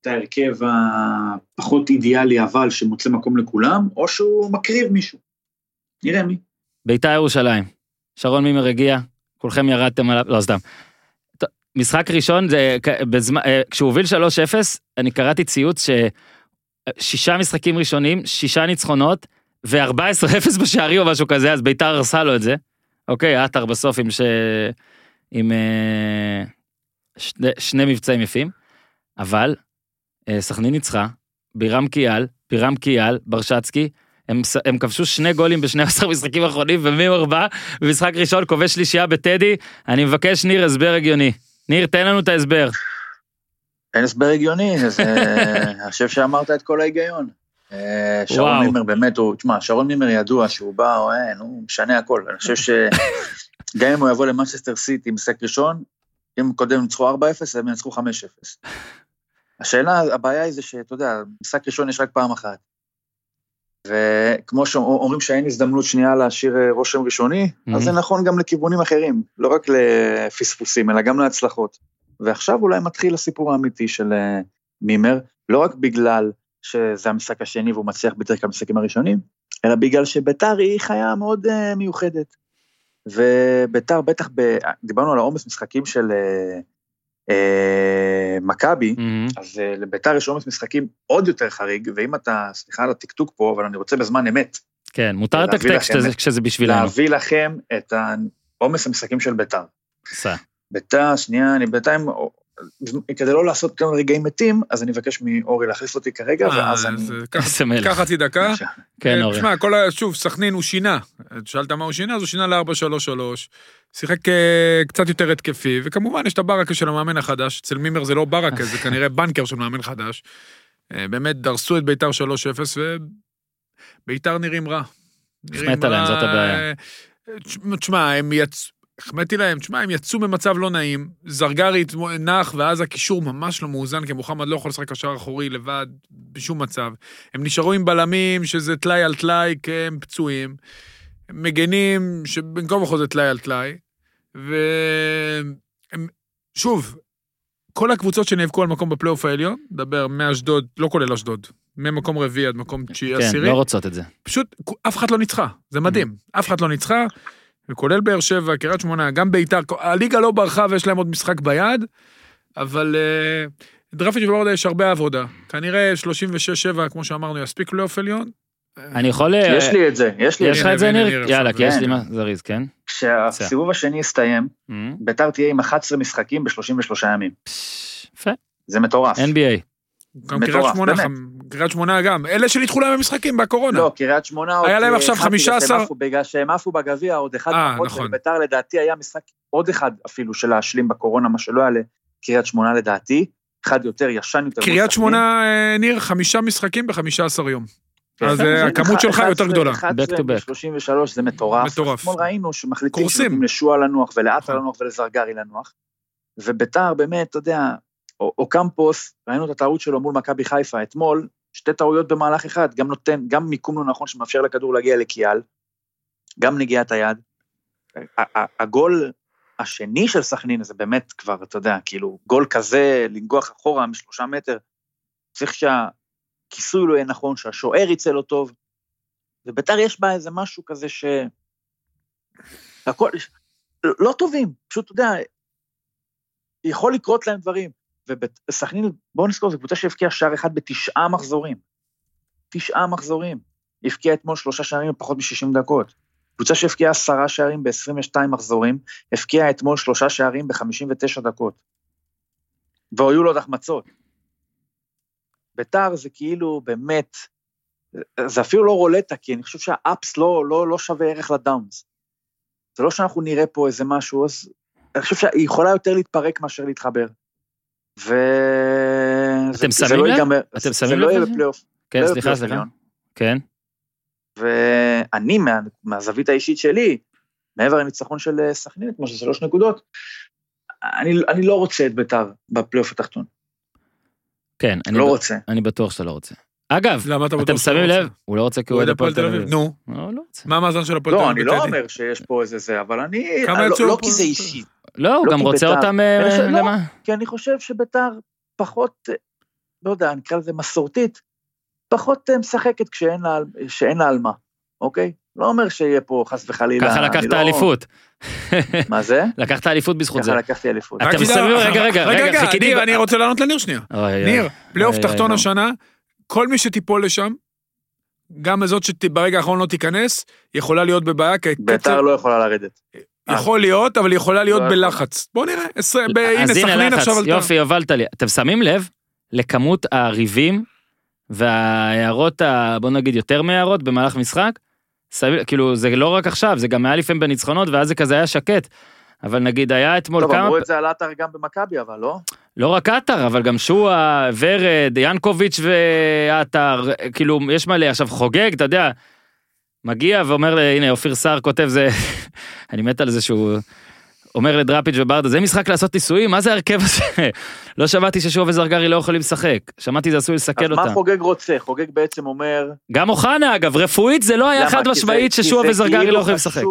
את ההרכב הפחות אידיאלי, אבל שמוצא מקום לכולם, או שהוא מקריב מישהו. נראה מי. ביתר ירושלים. שרון מימר הגיע, כולכם ירדתם עליו, לא סתם. משחק ראשון, זה, בזמן, אה, כשהוא הוביל 3-0, אני קראתי ציוץ ששישה משחקים ראשונים, שישה ניצחונות, ו-14-0 בשערי או משהו כזה, אז ביתר הרסה לו את זה. אוקיי, עטר בסוף עם, ש... עם אה, שני, שני מבצעים יפים, אבל אה, סכנין ניצחה, בירם קיאל, בירם קיאל, ברשצקי, הם, הם כבשו שני גולים ב-12 משחקים האחרונים, ומימר בא במשחק ראשון כובש שלישייה בטדי, אני מבקש ניר הסבר הגיוני. ניר, תן לנו את ההסבר. אין הסבר הגיוני, אז אה, אני חושב שאמרת את כל ההיגיון. אה, שרון. מימר באמת, הוא, תשמע, שרון מימר ידוע שהוא בא, או אין, הוא משנה הכל. אני חושב שגם אם הוא יבוא למנצ'סטר סיטי עם משחק ראשון, אם קודם ניצחו 4-0, הם ינצחו 5-0. השאלה, הבעיה היא זה שאתה יודע, משחק ראשון יש רק פעם אחת. וכמו שאומרים שאין הזדמנות שנייה להשאיר אה, רושם ראשוני, Mhm. אז זה נכון גם לכיוונים אחרים, לא רק לפספוסים, אלא גם להצלחות. ועכשיו אולי מתחיל הסיפור האמיתי של אה, מימר, לא רק בגלל שזה המשחק השני והוא מצליח בדרך כלל במשחקים הראשונים, אלא בגלל שביתר היא חיה מאוד אה, מיוחדת. וביתר בטח, ב... דיברנו על העומס משחקים של אה, אה, מכבי, מהמם. אז אה, לביתר יש עומס משחקים עוד יותר חריג, ואם אתה, סליחה על הטקטוק פה, אבל אני רוצה בזמן אמת, כן, מותר לתקתק כשזה בשבילנו. להביא לכם את העומס המשחקים של ביתר. סע. ביתר, שנייה, אני בינתיים, כדי לא לעשות כמה רגעים מתים, אז אני אבקש מאורי להחליף אותי כרגע, אה, ואז אני... קח- איזה מלך. קח חצי דקה. כן, אה, אורי. תשמע, כל ה... שוב, סכנין הוא שינה. שאלת מה הוא שינה, אז הוא שינה ל-4-3-3. שיחק אה, קצת יותר התקפי, וכמובן יש את הברקה של המאמן החדש. אצל מימר זה לא ברקה, זה כנראה בנקר של מאמן חדש. באמת דרסו את ביתר 3-0, וביתר נראים רע. החמאת רע, זאת הבעיה. תשמע, תשמע, הם יצאו... החמאתי להם, תשמע, הם יצאו במצב לא נעים, זרגרי נח, ואז הקישור ממש לא מאוזן, כי מוחמד לא יכול לשחק קשר אחורי לבד, בשום מצב. הם נשארו עם בלמים, שזה טלאי על טלאי, כי הם פצועים. מגנים, שבין כה וכה זה טלאי על טלאי. והם, שוב, כל הקבוצות שנאבקו על מקום בפלייאוף העליון, דבר מאשדוד, לא כולל אשדוד, ממקום רביעי עד מקום תשיעי כן, עשירי, לא רוצות את זה. פשוט אף אחת לא ניצחה, זה מדהים. אף אחת לא ניצחה, וכולל באר שבע, קריית שמונה, גם ביתר, הליגה לא ברחה ויש להם עוד משחק ביד, אבל אה, דרפיץ' וברדה יש הרבה עבודה. כנראה 36-7, כמו שאמרנו, יספיק פלייאוף עליון. אני יכול... אה, יש לי את זה, יש לי את יש זה. לך את זה, ניר? יאללה, כי יש. לי מה זריז, כן? כשהסיבוב השני יסתיים, מהמם. ביתר תהיה עם 11 משחקים ב-33 ימים. יפה. זה מטורף. NBA. גם מטורף, קריית שמונה, קריית שמונה גם. אלה שנדחו להם במשחקים בקורונה. לא, קריית שמונה עוד... היה להם אה, עכשיו אמרתי, בגלל 15 שהם עפו- בגלל שהם עפו בגביע עוד אחד אה, פחות, נכון. וביתר לדעתי היה משחק עוד אחד אפילו של להשלים בקורונה, מה שלא היה לקריית שמונה לדעתי, אחד יותר ישן יותר. קריית. שמונה, אה, ניר, חמישה משחקים ב-15 יום. כן, אז הכמות שלך יותר 11, גדולה. 11 Back to back. 33 זה מטורף. מטורף. אתמול ראינו שמחליטים קורסים. שנותנים לשוע לנוח ולעטה נכון. לנוח ולזרגרי לנוח. וביתר באמת, אתה יודע, אוקמפוס, ראינו את הטעות שלו מול מכבי חיפה אתמול, שתי טעויות במהלך אחד, גם נותן, גם מיקום לא נכון שמאפשר לכדור להגיע לקיאל, גם נגיעת היד. הגול השני של סכנין זה באמת כבר, אתה יודע, כאילו, גול כזה, לנגוח אחורה משלושה מטר, צריך שהכיסוי לא יהיה נכון, שהשוער יצא לו טוב. וביתר יש בה איזה משהו כזה ש... הכל, לא טובים, פשוט, אתה יודע, יכול לקרות להם דברים. ובסכנין, בואו נזכור, זו קבוצה שהבקיעה שער אחד בתשעה מחזורים. תשעה מחזורים. הבקיעה אתמול שלושה שערים בפחות מ-60 דקות. קבוצה שהבקיעה עשרה שערים ב-22 מחזורים, הבקיעה אתמול שלושה שערים ב-59 דקות. והיו לו עוד החמצות. ביתר זה כאילו באמת, זה אפילו לא רולטה, כי אני חושב שהאפס לא, לא, לא שווה ערך לדאונס. זה לא שאנחנו נראה פה איזה משהו, אז אני חושב שהיא יכולה יותר להתפרק מאשר להתחבר. ו... אתם זה- זה שמים לא לב? ייגמר- אתם זה שמים לא לב יהיה לזה? בפלייאוף. כן, לא סליחה, סליחה. כן. ואני, מה, מהזווית האישית שלי, מעבר לניצחון של אה, סכנין, כמו שזה שלוש נקודות, אני, אני לא רוצה את ביתר בפלייאוף התחתון. כן, אני לא ב- רוצה. אני בטוח שאתה לא רוצה. אגב, אתם שאתה שמים רוצה? לב? הוא לא רוצה כי הוא אוהד הפועל תל אביב. נו, לא, לא רוצה. מה המאזן של הפועל תל לא, אביב אני לא? אומר שיש פה איזה זה, אבל אני, כמה לא, לא? כי זה אישי, לא, הוא לא גם רוצה בית"ר. אותם חושב- אה, לא. למה? כי אני חושב שביתר פחות, אה, לא יודע, נקרא לזה מסורתית, פחות אה, משחקת כשאין לה, שאין לה על מה, אוקיי? לא אומר שיהיה פה חס וחלילה. ככה לקחת לא- אליפות. מה זה? לקחת אליפות בזכות זה. ככה לקחתי אליפות. אתם שמים- רגע, רגע, רגע, רגע, חיכיתי ניר, אני רוצה לענות לניר שנייה. ניר, פלייאוף תחתון השנה, כל מי שתיפול לשם, גם הזאת שברגע האחרון לא תיכנס, יכולה להיות בבעיה, כי ביתר לא יכולה לרדת. יכול להיות, אבל יכולה להיות לא. בלחץ. בוא נראה, הנה סכנין עכשיו עלתה. יופי, הובלת לי. אתם שמים לב לכמות הריבים וההערות, בוא נגיד יותר מהערות במהלך משחק? כאילו, זה לא רק עכשיו, זה גם היה לפעמים בניצחונות, ואז זה כזה היה שקט. אבל נגיד, היה אתמול טוב, כמה... אמרו את זה על עטר גם במכבי, אבל לא? לא רק עטר, אבל גם שועה, ורד, ינקוביץ' ועטר, כאילו, יש מלא. עכשיו, חוגג, אתה יודע, מגיע ואומר, הנה, אופיר סער כותב, זה... אני מת על זה שהוא... אומר לדראפיץ' וברדה, זה משחק לעשות ניסויים? מה זה ההרכב הזה? לא שמעתי ששוב וזרגרי לא יכולים לשחק. שמעתי זה עשוי אז לסכל מה אותם. חוגג רוצה? חוגג בעצם אומר... גם אוחנה, אגב, רפואית זה לא היה? חד משמעית זה וזרגרי כאילו לא יכולים לשחק.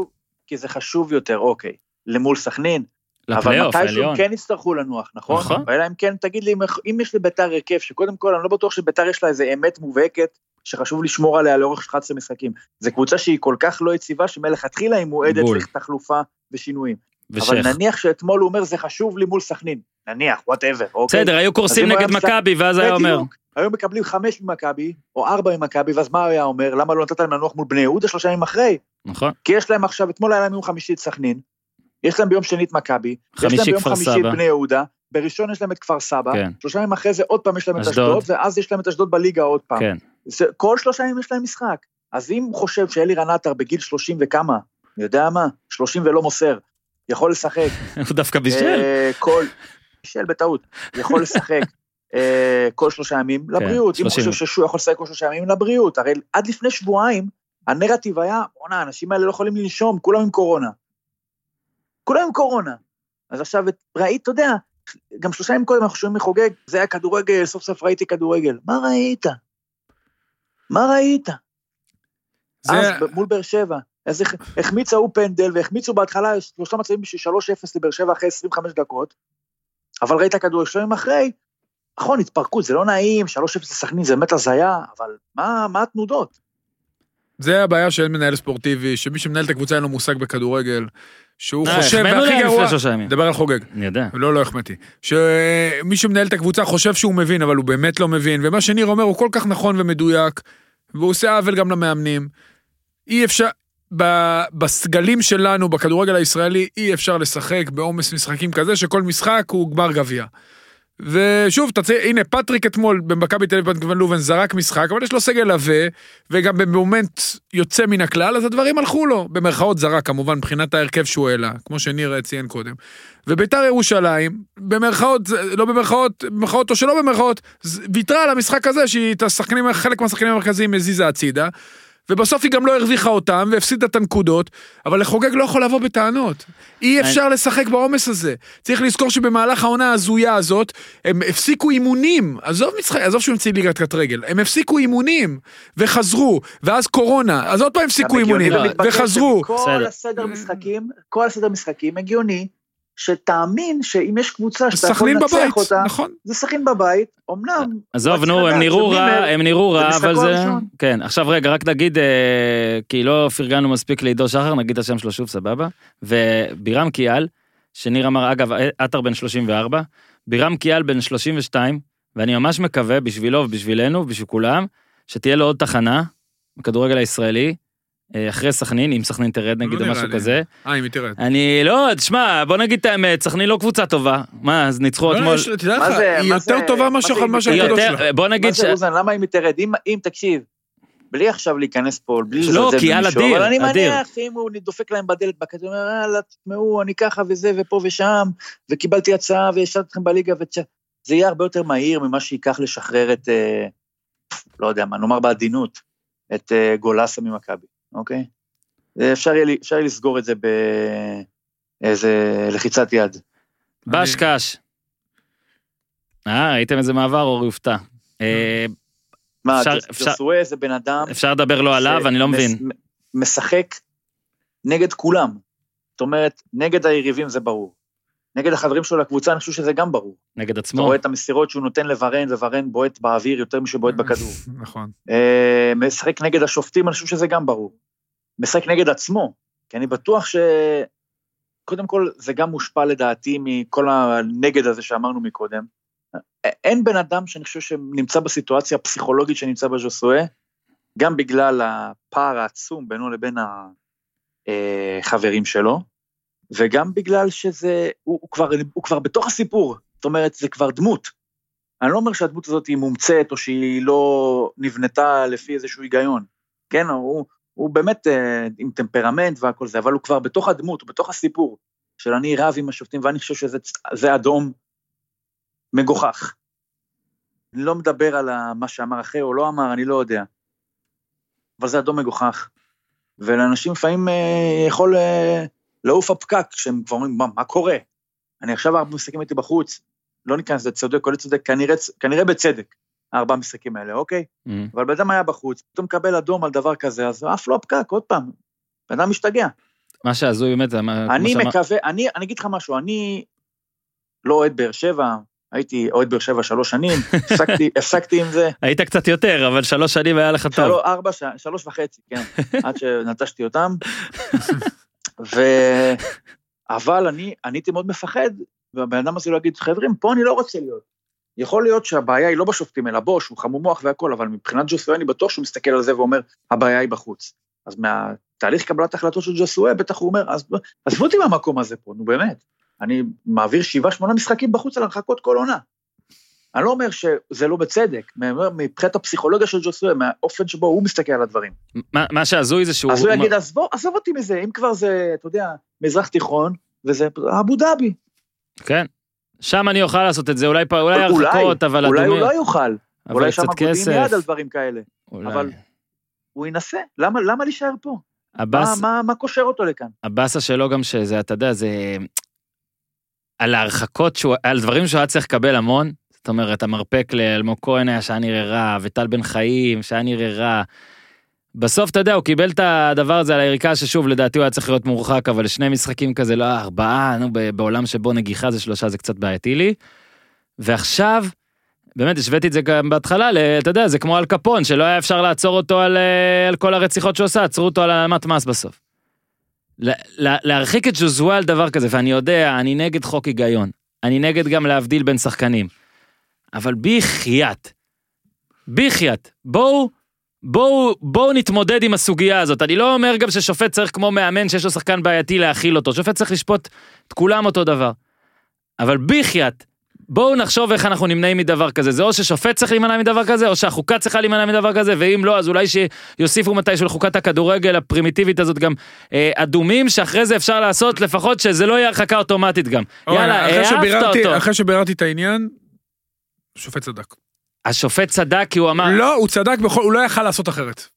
כי זה חשוב יותר, אוקיי. למול סכנין, אבל מתישהו. כן יצטרכו לנוח, נכון? נכון. אלא אם כן, תגיד לי, אם יש לביתר הרכב, שקודם כל, אני לא בטוח שביתר יש לה איזה אמת מובהקת, שחשוב לשמור עליה לאורך 11 משחקים. זו קבוצה שהיא כל כך לא יציבה, שמלכתחילה היא מועדת. לתחלופה ושינויים. אבל ושייח. נניח שאתמול הוא אומר, זה חשוב לי מול סכנין. נניח, whatever, אוקיי? בסדר, היו קורסים נגד מכבי, ואז היה אומר. היו מקבלים חמש ממכבי, או ארבע ממכבי, ואז מה הוא היה אומר? למה לא נתת להם לנוח מול בני יהודה שלושה ימים אחרי? נכון, כי יש להם עכשיו, אתמול היה להם יום חמישי את סכנין, יש להם ביום שני את מכבי, יש להם ביום חמישי את. בני יהודה, בראשון יש להם את כפר סבא, כן. שלושה ימים אחרי זה עוד פעם יש להם את. אשדוד, ואז יש להם את אשדוד בליגה עוד פעם. כן. זה, כל שלושה ימים יש להם משחק. אז אם הוא חושב שאלירן עטר בגיל 30 וכמה, אני יודע מה, 30 ולא מוסר, יכול לשחק, הוא דווקא בישל. אה, כל, בישל בטעות, יכול לשחק אה, כל שלושה ימים לבריאות. אם הוא 30. חושב שהוא יכול לשחק כל שלושה ימים לבריאות, הרי עד לפני שבועיים, הנרטיב היה, בואנה, האנשים האלה לא יכולים לנשום, כולם עם קורונה. כולם עם קורונה. אז עכשיו, ראית, אתה יודע, גם שלושה ימים קודם אנחנו שומעים מחוגג, זה היה כדורגל, סוף סוף ראיתי כדורגל. מה ראית? מה ראית? זה- אז מול באר שבע. אז הח- החמיץ ההוא פנדל, והחמיצו בהתחלה שלושה מצבים בשביל 3-0 לבאר שבע אחרי 25 דקות, אבל ראית כדורגל שלושה ימים אחרי, נכון, התפרקות, זה לא נעים, 3-0 לסכנין זה באמת הזיה, אבל מה, מה התנודות? זה הבעיה שאין מנהל ספורטיבי, שמי שמנהל את הקבוצה אין לו מושג בכדורגל, שהוא אה, חושב, והכי גרוע. מדבר על חוגג. אני יודע. לא, לא החמאתי. שמי שמנהל את הקבוצה חושב שהוא מבין, אבל הוא באמת לא מבין, ומה שניר אומר הוא כל כך נכון ומדויק, והוא עושה עוול גם למאמנים. אי אפשר, ב- בסגלים שלנו, בכדורגל הישראלי, אי אפשר לשחק בעומס משחקים כזה, שכל משחק הוא גמר גביע. ושוב, תצא, הנה, פטריק אתמול במכבי תל אביב בן לובן זרק משחק, אבל יש לו סגל עבה, וגם במומנט יוצא מן הכלל, אז הדברים הלכו לו. במרכאות זרק, כמובן, מבחינת ההרכב שהוא העלה, כמו שניר ציין קודם. וביתר ירושלים, במרכאות, לא במרכאות, במרכאות או שלא במרכאות, ויתרה על המשחק הזה, שהיא את השחקנים, חלק מהשחקנים המרכזיים הזיזה הצידה, ובסוף היא גם לא הרוויחה אותם, והפסידה את הנקודות, אבל לחוגג לא יכול לבוא בטענות. אי אפשר לשחק בעומס הזה. צריך לזכור שבמהלך העונה ההזויה הזאת, הם הפסיקו אימונים, עזוב משחק, עזוב שהוא המציא ליגת קט רגל, הם הפסיקו אימונים, וחזרו, ואז קורונה, אז עוד פעם הפסיקו אימונים, וחזרו. בסדר. הסדר משחקים, כל הסדר משחקים הגיוני, שתאמין שאם יש קבוצה שאתה יכול לנצח בבית, אותה, נכון. זה סכנין בבית, אמנם, עזוב, אבל נו, הם נראו רע, הם נראו רע, זה אבל זה... הראשון. כן, עכשיו רגע, רק נגיד, אה, כי לא פרגנו מספיק לעידו שחר, נגיד את השם שלו שוב, סבבה? ובירם קיאל, שניר אמר, אגב, עטר בן 34, בירם קיאל בן 32, ואני ממש מקווה, בשבילו ובשבילנו, ובשביל כולם, שתהיה לו עוד תחנה בכדורגל הישראלי, אחרי סכנין, אם סכנין תרד נגיד או משהו. כזה. אה, אם היא תרד. אני לא, תשמע, בוא נגיד את האמת, סכנין לא קבוצה טובה. מה, אז ניצחו לא, אתמול. תדע מה לך, זה- היא מה יותר טובה מה מה יותר- שלה. בוא מה נגיד ש... זה אוזן, למה אם היא תרד? אם- אם תקשיב, בלי עכשיו להיכנס פה, בלי לא, לזלזל במישהו, אדיר, אבל אני. מניח שאם הוא דופק להם בדלת בכזה, הוא אומר, יאללה, תשמעו, אני ככה וזה ופה ושם, וקיבלתי הצעה והשארתי אתכם בליגה. זה יהיה הרבה יותר מהיר ממה שייקח לשחרר את, אה, לא יודע מה, נאמר בעדינות, את אה, גולסה ממכבי, אוקיי? אפשר יהיה לי- אפשר יהיה לסגור את זה באיזה לחיצת יד. בש קש. אה, ראיתם איזה מעבר, אורי הופתע. אה, מה, ג'וסווה זה בן אדם... אפשר לדבר לא עליו, אני לא מבין. משחק נגד כולם. זאת אומרת, נגד היריבים זה ברור. נגד החברים שלו לקבוצה, אני חושב שזה גם ברור. נגד אתה עצמו. רואה את המסירות שהוא נותן לוורן, וורן בועט באוויר יותר משבועט בכדור. נכון. אה, משחק נגד השופטים, אני חושב שזה גם ברור. משחק נגד עצמו, כי אני בטוח ש... קודם כל, זה גם מושפע לדעתי מכל הנגד הזה שאמרנו מקודם. אין בן אדם שאני חושב שנמצא בסיטואציה הפסיכולוגית שנמצא בז'וסואה, גם בגלל הפער העצום בינו לבין החברים שלו, וגם בגלל שזה, הוא, הוא, כבר, הוא כבר בתוך הסיפור, זאת אומרת, זה כבר דמות. אני לא אומר שהדמות הזאת היא מומצאת, או שהיא לא נבנתה לפי איזשהו היגיון. כן, הוא, הוא באמת אה, עם טמפרמנט והכל זה, אבל הוא כבר בתוך הדמות, הוא בתוך הסיפור, של אני רב עם השופטים, ואני חושב שזה זה אדום מגוחך. אני לא מדבר על מה שאמר אחר או לא אמר, אני לא יודע. אבל זה אדום מגוחך. ולאנשים לפעמים אה, יכול אה, לעוף הפקק, כשהם כבר אומרים, מה, מה קורה? אני עכשיו משחקים הייתי בחוץ, לא ניכנס לצודק או לצודק, כנראה, כנראה בצדק, הארבעה משחקים האלה, אוקיי? אמ, אבל בן אדם היה בחוץ, פתאום מקבל אדום על דבר כזה, אז עף לו הפקק, עוד פעם. בן אדם משתגע. מה שהזוי באמת, זה מה- אני מקווה, אני, אני אגיד לך משהו, אני לא אוהד באר שבע, הייתי אוהד באר שבע שלוש שנים, הפסקתי, הפסקתי עם זה, היית קצת יותר, אבל שלוש שנים היה לך טוב. שלוש, ארבע, ש- שלוש וחצי, כן, עד שנטשתי אותם. ו... אבל אני, אני הייתי מאוד מפחד, והבן אדם הזה לא יגיד, חברים, פה אני לא רוצה להיות. יכול להיות שהבעיה היא לא בשופטים, אלא בו, שהוא חמום מוח והכל, אבל מבחינת ג'וסואה אני בטוח שהוא מסתכל על זה ואומר, הבעיה היא בחוץ. אז מהתהליך קבלת החלטות של ג'וסואה, בטח הוא אומר, "אז- עזבו אותי מהמקום הזה פה, נו באמת. אני מעביר שבעה, שמונה משחקים בחוץ על הרחקות כל עונה. אני לא אומר שזה לא בצדק, מבחינת הפסיכולוגיה של ג'וסואה, מהאופן שבו הוא מסתכל על הדברים. מה- מה שהזוי זה שהוא... אז הוא יגיד, עזבו, עזוב אותי מזה, אם כבר זה, אתה יודע, מזרח תיכון, וזה אבו דאבי. כן. שם אני אוכל לעשות את זה, אולי פה- אולי אולי, הרחקות, אבל אולי הוא אדומים. לא יוכל, אבל אולי קצת שם גודים כסף. יד על דברים כאלה. אולי. אבל- הוא ינסה, למה, למה להישאר פה? מה, הבאס- מה, מה קושר אותו לכאן? הבאסה שלו גם שזה, אתה יודע, זה... על ההרחקות, שהוא, על דברים שהוא היה צריך לקבל המון. זאת אומרת, המרפק לאלמוג כהן היה שהיה נראה רע, וטל בן חיים שהיה נראה רע. בסוף, אתה יודע, הוא קיבל את הדבר הזה על היריקה, ששוב, לדעתי הוא היה צריך להיות מורחק, אבל שני משחקים כזה, לא, ארבעה, נו, בעולם שבו נגיחה זה שלושה, זה קצת בעייתי לי. ועכשיו, באמת, השוויתי את זה גם בהתחלה, אתה יודע, זה כמו על קפון, שלא היה אפשר לעצור אותו על, אה, על כל הרציחות שהוא עשה, עצרו אותו על העלמת מס בסוף. לה- לה- להרחיק את ז'וזואה על דבר כזה, ואני יודע, אני נגד חוק היגיון. אני נגד גם להבדיל בין שחקנים. אבל בחייאת. בחייאת. בואו, בואו, בואו נתמודד עם הסוגיה הזאת. אני לא אומר גם ששופט צריך כמו מאמן שיש לו שחקן בעייתי להכיל אותו. שופט צריך לשפוט את כולם אותו דבר. אבל בחייאת. בואו נחשוב איך אנחנו נמנעים מדבר כזה. זה או ששופט צריך להימנע מדבר כזה, או שהחוקה צריכה להימנע מדבר כזה, ואם לא, אז אולי שיוסיפו מתישהו לחוקת הכדורגל הפרימיטיבית הזאת גם אה, אדומים, שאחרי זה אפשר לעשות לפחות שזה לא יהיה הרחקה אוטומטית גם. יאללה, העפת אותו. אחרי שביררתי את העניין, השופט צדק. השופט צדק כי הוא אמר, לא, הוא צדק בכל, הוא לא יכל לעשות אחרת.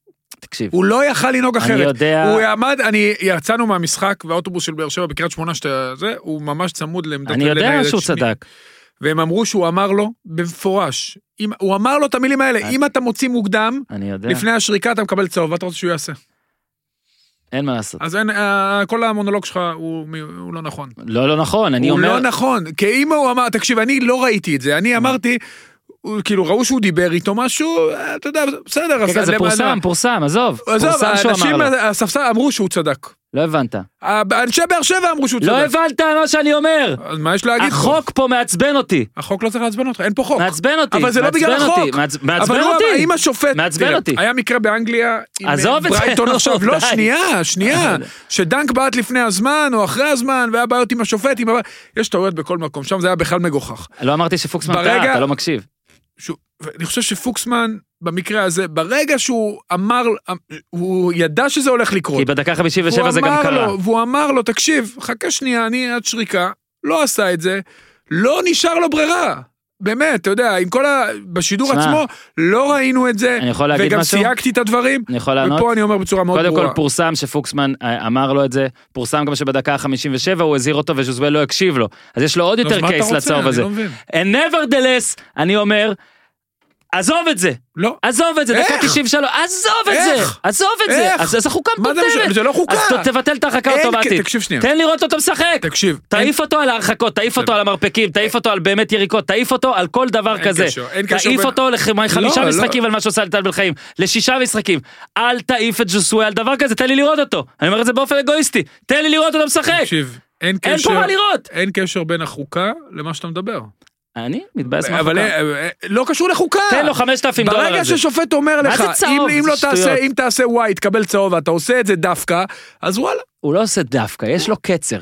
תקשיב, הוא לא יכל לנהוג אני אחרת. יודע, הוא עמד, אני, יצאנו מהמשחק והאוטובוס של באר שבע בקריית שמונה שאתה זה, הוא ממש צמוד לעמדת אני יודע שהוא שני- צדק. והם אמרו שהוא אמר לו במפורש, אם, הוא אמר לו את המילים האלה, אני- אם אתה מוציא מוקדם, אני יודע, לפני השריקה אתה מקבל צהוב, ואתה רוצה שהוא יעשה. אין מה לעשות. אז אין, אה, כל המונולוג שלך הוא, הוא לא נכון. לא, לא נכון, אני הוא אומר, לא נכון, כי אם הוא אמר, תקשיב, אני לא ראיתי את זה, אני אמרתי, הוא- כאילו ראו שהוא דיבר איתו משהו, אה, אתה יודע, בסדר, כן, כן, זה פורסם, פורסם, עזוב, עזוב, האנשים, אמר לו. הספסל אמרו שהוא צדק. לא הבנת. אנשי באר שבע אמרו שהוא צדק. לא הבנת מה שאני אומר. אז מה יש להגיד? החוק פה מעצבן אותי. החוק לא צריך לעצבן אותך, אין פה חוק. מעצבן אותי. אבל זה לא בגלל מעצבן החוק. אותי, מעצבן אבל אותי. אם השופט, מעצבן אותי. היה מקרה באנגליה, עם עזוב אה, את זה, ברייטון נו, עכשיו, לא. שנייה, שנייה, שדנק בעט לפני הזמן או אחרי הזמן, והיה בעיות עם השופט, יש טעויות בכל מקום, שם זה היה בכלל מגוחך. לא אמרתי שפוקסמן טעה, אתה לא מקשיב. שהוא- ואני חושב שפוקסמן, במקרה הזה, ברגע שהוא אמר, הוא ידע שזה הולך לקרות. כי בדקה 57 והוא זה גם קרה. לו, והוא אמר לו, תקשיב, חכה שנייה, אני עד שריקה, לא עשה את זה, לא נשאר לו ברירה. באמת, אתה יודע, עם כל ה... בשידור שמע, עצמו, לא ראינו את זה, וגם משהו? סייגתי את הדברים, אני יכול לענות? ופה אני אומר בצורה מאוד קודם ברורה. כל פורסם שפוקסמן אה, אמר לו את זה, פורסם גם שבדקה ה-57 הוא הזהיר אותו וז'וזואל לא הקשיב לו. אז יש לו עוד יותר קייס? לצהוב הזה. לא. And nevertheless, אני אומר, עזוב את זה, לא. עזוב את זה, דקה איך? 93, עזוב את זה? עזוב את זה? אז החוקה מה זה לא חוקה. אז תבטל את ההרחקה האוטומטית. תקשיב שנייה. תן לראות אותו משחק. תקשיב. תעיף אותו על ההרחקות, תעיף אותו על המרפקים, תעיף אותו על באמת יריקות, תעיף אותו על כל דבר כזה. תעיף אותו לחמישה לא, משחקים לא. על מה שעושה לטל בן חיים, לשישה משחקים. אל תעיף את ג'וסווה על דבר כזה, תן לי לראות אותו. אני אומר את זה באופן אגואיסטי, תן לי לראות אותו משחק. תקשיב, אין. פה מה לראות. אין קשר בין החוקה למה שאתה מדבר. אני מתבאס אבל מהחוקה. אה, אה, לא קשור לחוקה. תן לו 5,000 דולר ברגע על זה. ששופט אומר לך? אם, לא תעשה. אם תעשה וואי, תקבל צהוב, ואתה עושה את זה דווקא, אז וואלה. הוא לא עושה דווקא, יש לו קצר.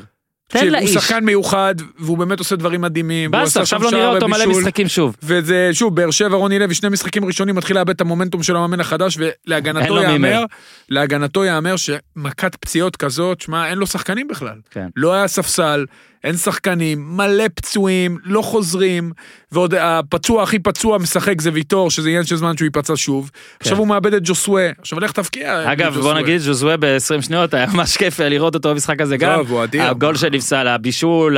תן לאיש. הוא שחקן מיוחד, והוא באמת עושה דברים מדהימים. באסה, עכשיו לא נראה אותו מלא. משחקים שוב. וזה, שוב, באר שבע, רוני לוי, שני משחקים ראשונים מתחיל לאבד את המומנטום של המאמן החדש, ולהגנתו. יאמר, להגנתו יאמר שמכת פציעות כזאת, שמע, אין לו שחקנים בכלל. כן. לא היה ספסל, אין שחקנים, מלא פצועים, לא חוזרים, ועוד הפצוע הכי פצוע משחק זה ויטור, שזה עניין של זמן שהוא ייפצע שוב. עכשיו הוא מאבד את ג'וסווה, עכשיו לך תבקיע. אגב, בוא ג'וסווה. נגיד ז'וזווה ב-20 שניות היה ממש כיף לראות אותו במשחק הזה גם. טוב, הוא אדיר. הגול שנפסל, הבישול,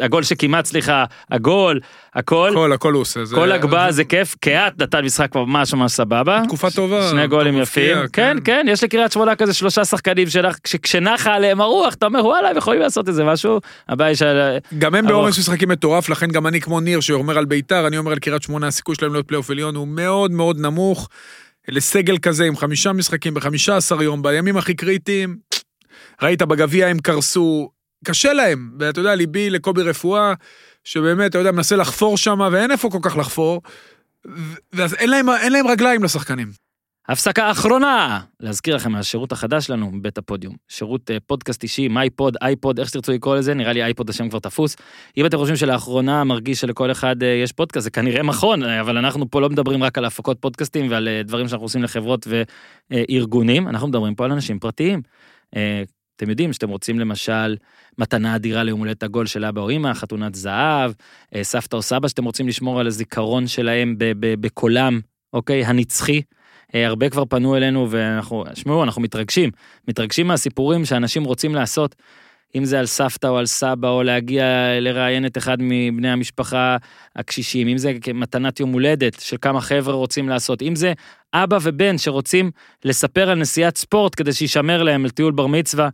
הגול שכמעט, סליחה, הגול, הכל, הכל, הכל הוא עושה. זה- כל הגבהה זה כיף, קהת נתן משחק ממש ממש סבבה. תקופה טובה. שני גולים יפים, מפתיע, כן כן יש לקריית שמונה כזה שלושה שחקנים שלך כשנחה עליהם הרוח אתה אומר וואלה הם יכולים לעשות איזה משהו הבעיה היא של גם הם. בעומס משחקים מטורף, לכן גם אני כמו ניר שאומר על ביתר, אני אומר על קריית שמונה, הסיכוי שלהם להיות פלייאוף עליון הוא מאוד מאוד נמוך. לסגל כזה עם חמישה משחקים בחמישה עשר יום, בימים הכי קריטיים, ראית בגביע הם קרסו, קשה להם, ואתה יודע, ליבי לקובי רפואה, שבאמת, אתה יודע, מנסה לחפור שם, ואין איפה כל כך לחפור, ואז אין להם, אין להם רגליים לשחקנים. הפסקה אחרונה להזכיר לכם מהשירות החדש שלנו מבית הפודיום שירות אה, פודקאסט אישי MyPod iPod איך שתרצו לקרוא לזה נראה לי iPod השם כבר תפוס אם אתם חושבים שלאחרונה מרגיש שלכל אחד אה, יש פודקאסט זה כנראה נכון אה, אבל אנחנו פה לא מדברים רק על הפקות פודקאסטים ועל דברים שאנחנו עושים לחברות וארגונים אנחנו מדברים פה על אנשים פרטיים. אתם יודעים שאתם רוצים למשל מתנה אדירה ליום הולדת עגול של אבא או אמא, חתונת זהב, אה, סבתא או סבא שאתם רוצים לשמור על הזיכרון שלהם בקולם, אוקיי, הנצחי. אה, הרבה כבר פנו אלינו ואנחנו, שמעו, אנחנו מתרגשים, מתרגשים מהסיפורים שאנשים רוצים לעשות, אם זה על סבתא או על סבא או להגיע לראיין את אחד מבני המשפחה הקשישים, אם זה מתנת יום הולדת של כמה חבר'ה רוצים לעשות, אם זה אבא ובן שרוצים לספר על נסיעת ספורט כדי שישמר להם לטיול בר מצווה,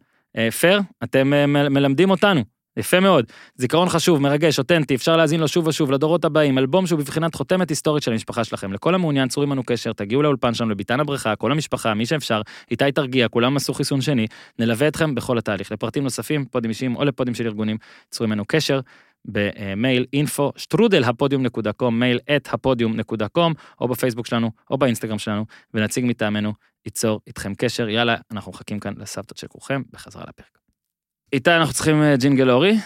פייר, אתם אה, מלמדים אותנו. יפה מאוד, זיכרון חשוב, מרגש, אותנטי, אפשר להאזין לו שוב ושוב לדורות הבאים, אלבום שהוא בבחינת חותמת היסטורית של המשפחה שלכם. לכל המעוניין, צרו עמנו קשר, תגיעו לאולפן שלנו, לביתן הבריכה, כל המשפחה, מי שאפשר, איתי תרגיע, כולם עשו חיסון שני, נלווה אתכם בכל התהליך. לפרטים נוספים, פודים אישיים או לפודים של ארגונים, צרו עמנו קשר. במייל info שטרודל הפודיום נקודה קום מייל את הפודיום נקודה קום או בפייסבוק שלנו או באינסטגרם שלנו ונציג מטעמנו ייצור איתכם קשר יאללה אנחנו מחכים כאן לסבתות של כולכם בחזרה לפרק. איתי אנחנו צריכים אה, ג'ינגל אורי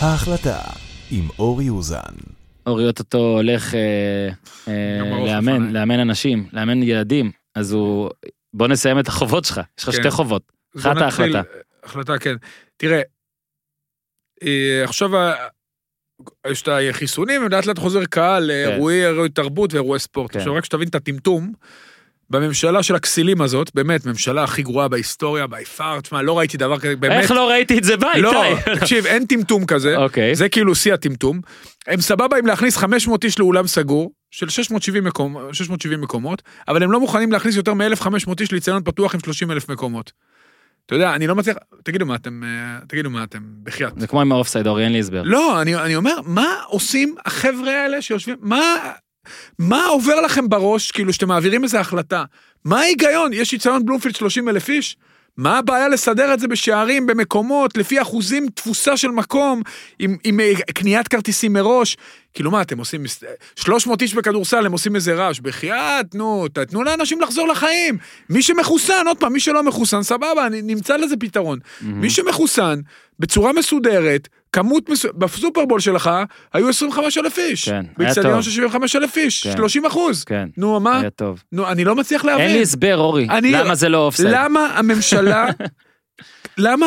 ההחלטה עם אורי אוזן. אורי אוטוטו הולך אה, אה, לאמן. לאמן אנשים לאמן ילדים אז הוא בוא נסיים את החובות שלך יש לך כן. שתי חובות אחת ההחלטה. החלטה, כן. תראה, אה, עכשיו ה- יש את החיסונים, ולאט לאט חוזר קהל לאירועי אירועי תרבות ואירועי ספורט. כן. עכשיו רק שתבין את הטמטום, בממשלה של הכסילים הזאת, באמת, ממשלה הכי גרועה בהיסטוריה, בי פאר, תשמע, לא ראיתי דבר כזה, באמת. איך לא ראיתי את זה בה לא, תקשיב, אין טמטום כזה, אוקיי זה כאילו שיא הטמטום. הם סבבה עם להכניס 500 איש לאולם סגור, של 670, מקום, 670 מקומות, אבל הם לא מוכנים להכניס יותר מ-1,500 איש לאיצטדיון פתוח עם 30 אלף מקומות. אתה יודע, אני לא מצליח, תגידו מה אתם, אה, תגידו מה אתם, בחייאת. זה כמו עם האופסייד אורי אין לי הסבר. לא, אני, אני אומר, מה עושים החבר'ה האלה שיושבים, מה, מה עובר לכם בראש, כאילו, שאתם מעבירים איזה החלטה? מה ההיגיון? יש איצטדיון בלומפילד 30 אלף איש? מה הבעיה לסדר את זה בשערים, במקומות, לפי אחוזים תפוסה של מקום, עם, עם אה, קניית כרטיסים מראש? כאילו מה, אתם עושים, 300 איש בכדורסל, הם עושים איזה רעש, בחייאת, נו, תנו לאנשים לחזור לחיים. מי שמחוסן, עוד פעם, מי שלא מחוסן, סבבה, נמצא לזה פתרון. מי שמחוסן, בצורה מסודרת, כמות מסוימת, בסופרבול שלך, היו 25 אלף איש. כן, היה באיצטדיון טוב. של 75 אלף איש, כן. 30 אחוז. כן, נו, מה? היה טוב. נו, אני לא מצליח להבין. אין לי הסבר אורי אני- למה זה לא אופסייד. למה הממשלה, למה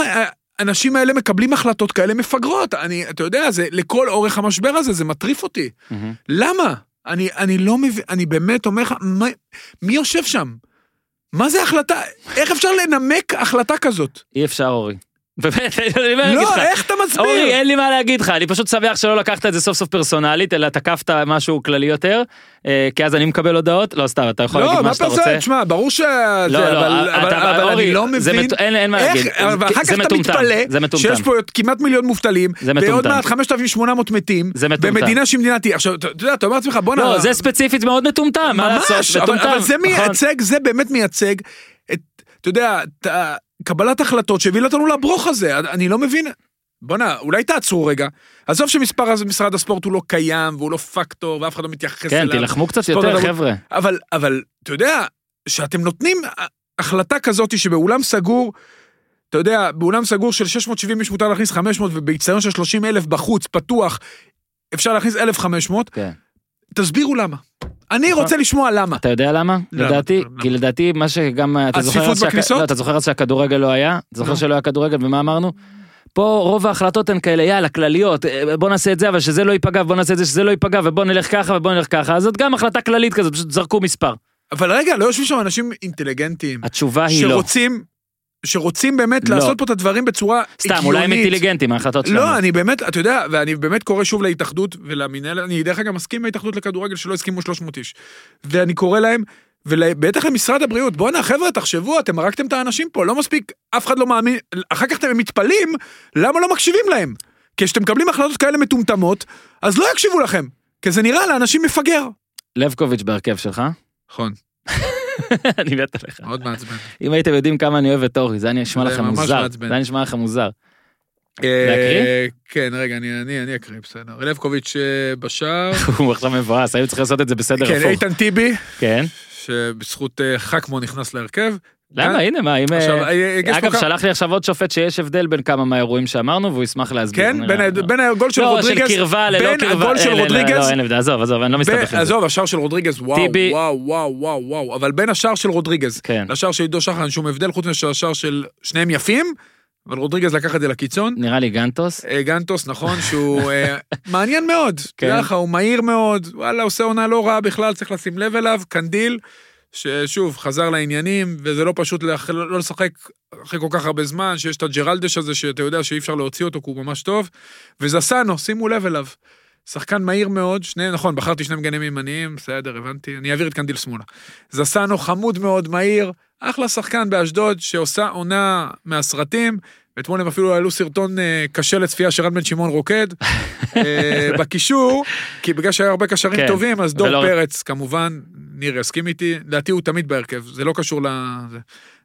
האנשים האלה מקבלים החלטות כאלה מפגרות? אני, אתה יודע, זה לכל אורך המשבר הזה, זה מטריף אותי. למה? אני, אני לא מבין, אני באמת אומר לך, מה- מי יושב שם? מה זה החלטה? איך אפשר לנמק החלטה כזאת? אי אפשר אורי. באמת, לך. לא, איך אתה מסביר? אורי, אין לי מה להגיד לך, אני פשוט שמח שלא לקחת את זה סוף סוף פרסונלית, אלא תקפת משהו כללי יותר, אה, כי אז אני מקבל הודעות, לא סתם, אתה יכול להגיד לא, מה מה שאתה רוצה. פרסונל? תשמע, ברור ש... לא, לא, אבל- אורי, אני לא מבין... אין- מה להגיד. ואחר זה כך אתה מתפלא. שיש פה כמעט מיליון מובטלים, ועוד. מעט 5,800 מתים. במדינה שהיא מדינת... עכשיו, אתה יודע, אתה אומר לעצמך, בואנה... לא, זה ספציפית מאוד מטומטם, מה לעשות, מטומטם. אבל זה נכון. מייצג, זה באמת מייצג את, אתה יודע, קבלת החלטות שהביא אותנו לברוך הזה, אני לא מבין. בואנה, אולי תעצרו רגע. עזוב שמספר משרד הספורט הוא לא קיים, והוא לא פקטור, ואף אחד לא מתייחס כן, אליו. תילחמו קצת יותר, התרבות. חבר'ה. אבל, אבל, אתה יודע, שאתם נותנים החלטה כזאת שבאולם סגור, אתה יודע, באולם סגור של 670 איש מותר להכניס 500, ובאיצטדיון של 30 אלף בחוץ, פתוח, אפשר להכניס 1,500, כן. תסבירו למה. אני רוצה לשמוע למה. אתה יודע למה? לדעתי? כי לדעתי מה שגם, אתה זוכר הצפיפות בכניסות? לא, אתה זוכר אז שהכדורגל לא היה? אתה זוכר נו. שלא היה כדורגל ומה אמרנו? פה רוב ההחלטות הן כאלה, יאללה, כלליות, אה, בוא נעשה את זה, אבל שזה לא ייפגע, ובוא נעשה את זה, שזה לא ייפגע, ובוא נלך ככה, ובוא נלך ככה, אז זאת גם החלטה כללית כזאת, פשוט זרקו מספר. אבל רגע, לא יושבים שם אנשים אינטליגנטים, התשובה היא לא. שרוצים, שרוצים באמת לא. לעשות פה את הדברים בצורה סתם, הגיונית. אולי הם אינטליגנטים, ההחלטות שלנו. לא, אני באמת, אתה יודע, ואני באמת קורא שוב להתאחדות ולמינהלת, אני דרך אגב מסכים עם ההתאחדות לכדורגל שלא הסכימו 300 איש. ואני קורא להם, ובטח למשרד הבריאות, בואנה חבר'ה, תחשבו, אתם הרגתם את האנשים פה, לא מספיק, אף אחד לא מאמין, אחר כך אתם מתפלאים, למה לא מקשיבים להם? כי כשאתם מקבלים החלטות כאלה מטומטמות, אז לא יקשיבו לכם, כי זה נראה לאנשים מפגר. לבקוביץ' בהרכב שלך? נכון, אני מת עליך. מאוד מעצבן. אם הייתם יודעים כמה אני אוהב את אורי, זה היה נשמע לכם ממש מוזר. זה היה נשמע לכם מוזר. להקריא? כן, רגע, אני- אני אני אקריא, בסדר. לבקוביץ' אה, בשער. הוא עכשיו מבואס, היו צריכים לעשות את זה בסדר כן, הפוך. איתן טיבי, כן. שבזכות אה, חכמו נכנס להרכב. למה? הנה מה, אם... אה, אה, אגב, שלח לי עכשיו עוד שופט שיש הבדל בין כמה מהאירועים שאמרנו, והוא ישמח להסביר. כן. בין בין הגול של רודריגז, של קרבה ללא בין קרבה. הגול של רודריגז, לא, אין הבדל, עזוב, עזוב, אני לא מסתבך. עזוב, השער של רודריגז, וואו, וואו, וואו, וואו, אבל בין השער של רודריגז כן. לשער של עידו שחר אין שום הבדל, חוץ מהשער של שניהם יפים, אבל רודריגז לקח את זה לקיצון. נראה לי גנטוס. אה, גנטוס, נכון, שהוא אה, מעניין מאוד. כן. תדע לך, הוא מהיר מאוד, וואלה, עושה עונה לא רעה בכלל, צריך לשים לב אליו, קנדיל, ששוב, חזר לעניינים, וזה לא פשוט לאח- לא לשחק אחרי כל כך הרבה זמן, שיש את הג'רלדש הזה, שאתה יודע שאי אפשר להוציא אותו, כי הוא ממש טוב, וזסנו, שימו לב אליו. שחקן מהיר מאוד, שני, נכון, בחרתי שני מגנים ימניים, בסדר, הבנתי, אני אעביר את קנדיל שמאלה. זסנו חמוד מאוד, מהיר, אחלה שחקן באשדוד, שעושה עונה מהסרטים, ואתמול הם אפילו העלו סרטון אה, קשה לצפייה של רן בן שמעון רוקד, אה, בקישור, כי בגלל שהיו הרבה קשרים כן, טובים, אז דור ולא- פרץ, כמובן, ניר יסכים איתי, לדעתי הוא תמיד בהרכב, זה לא קשור ל...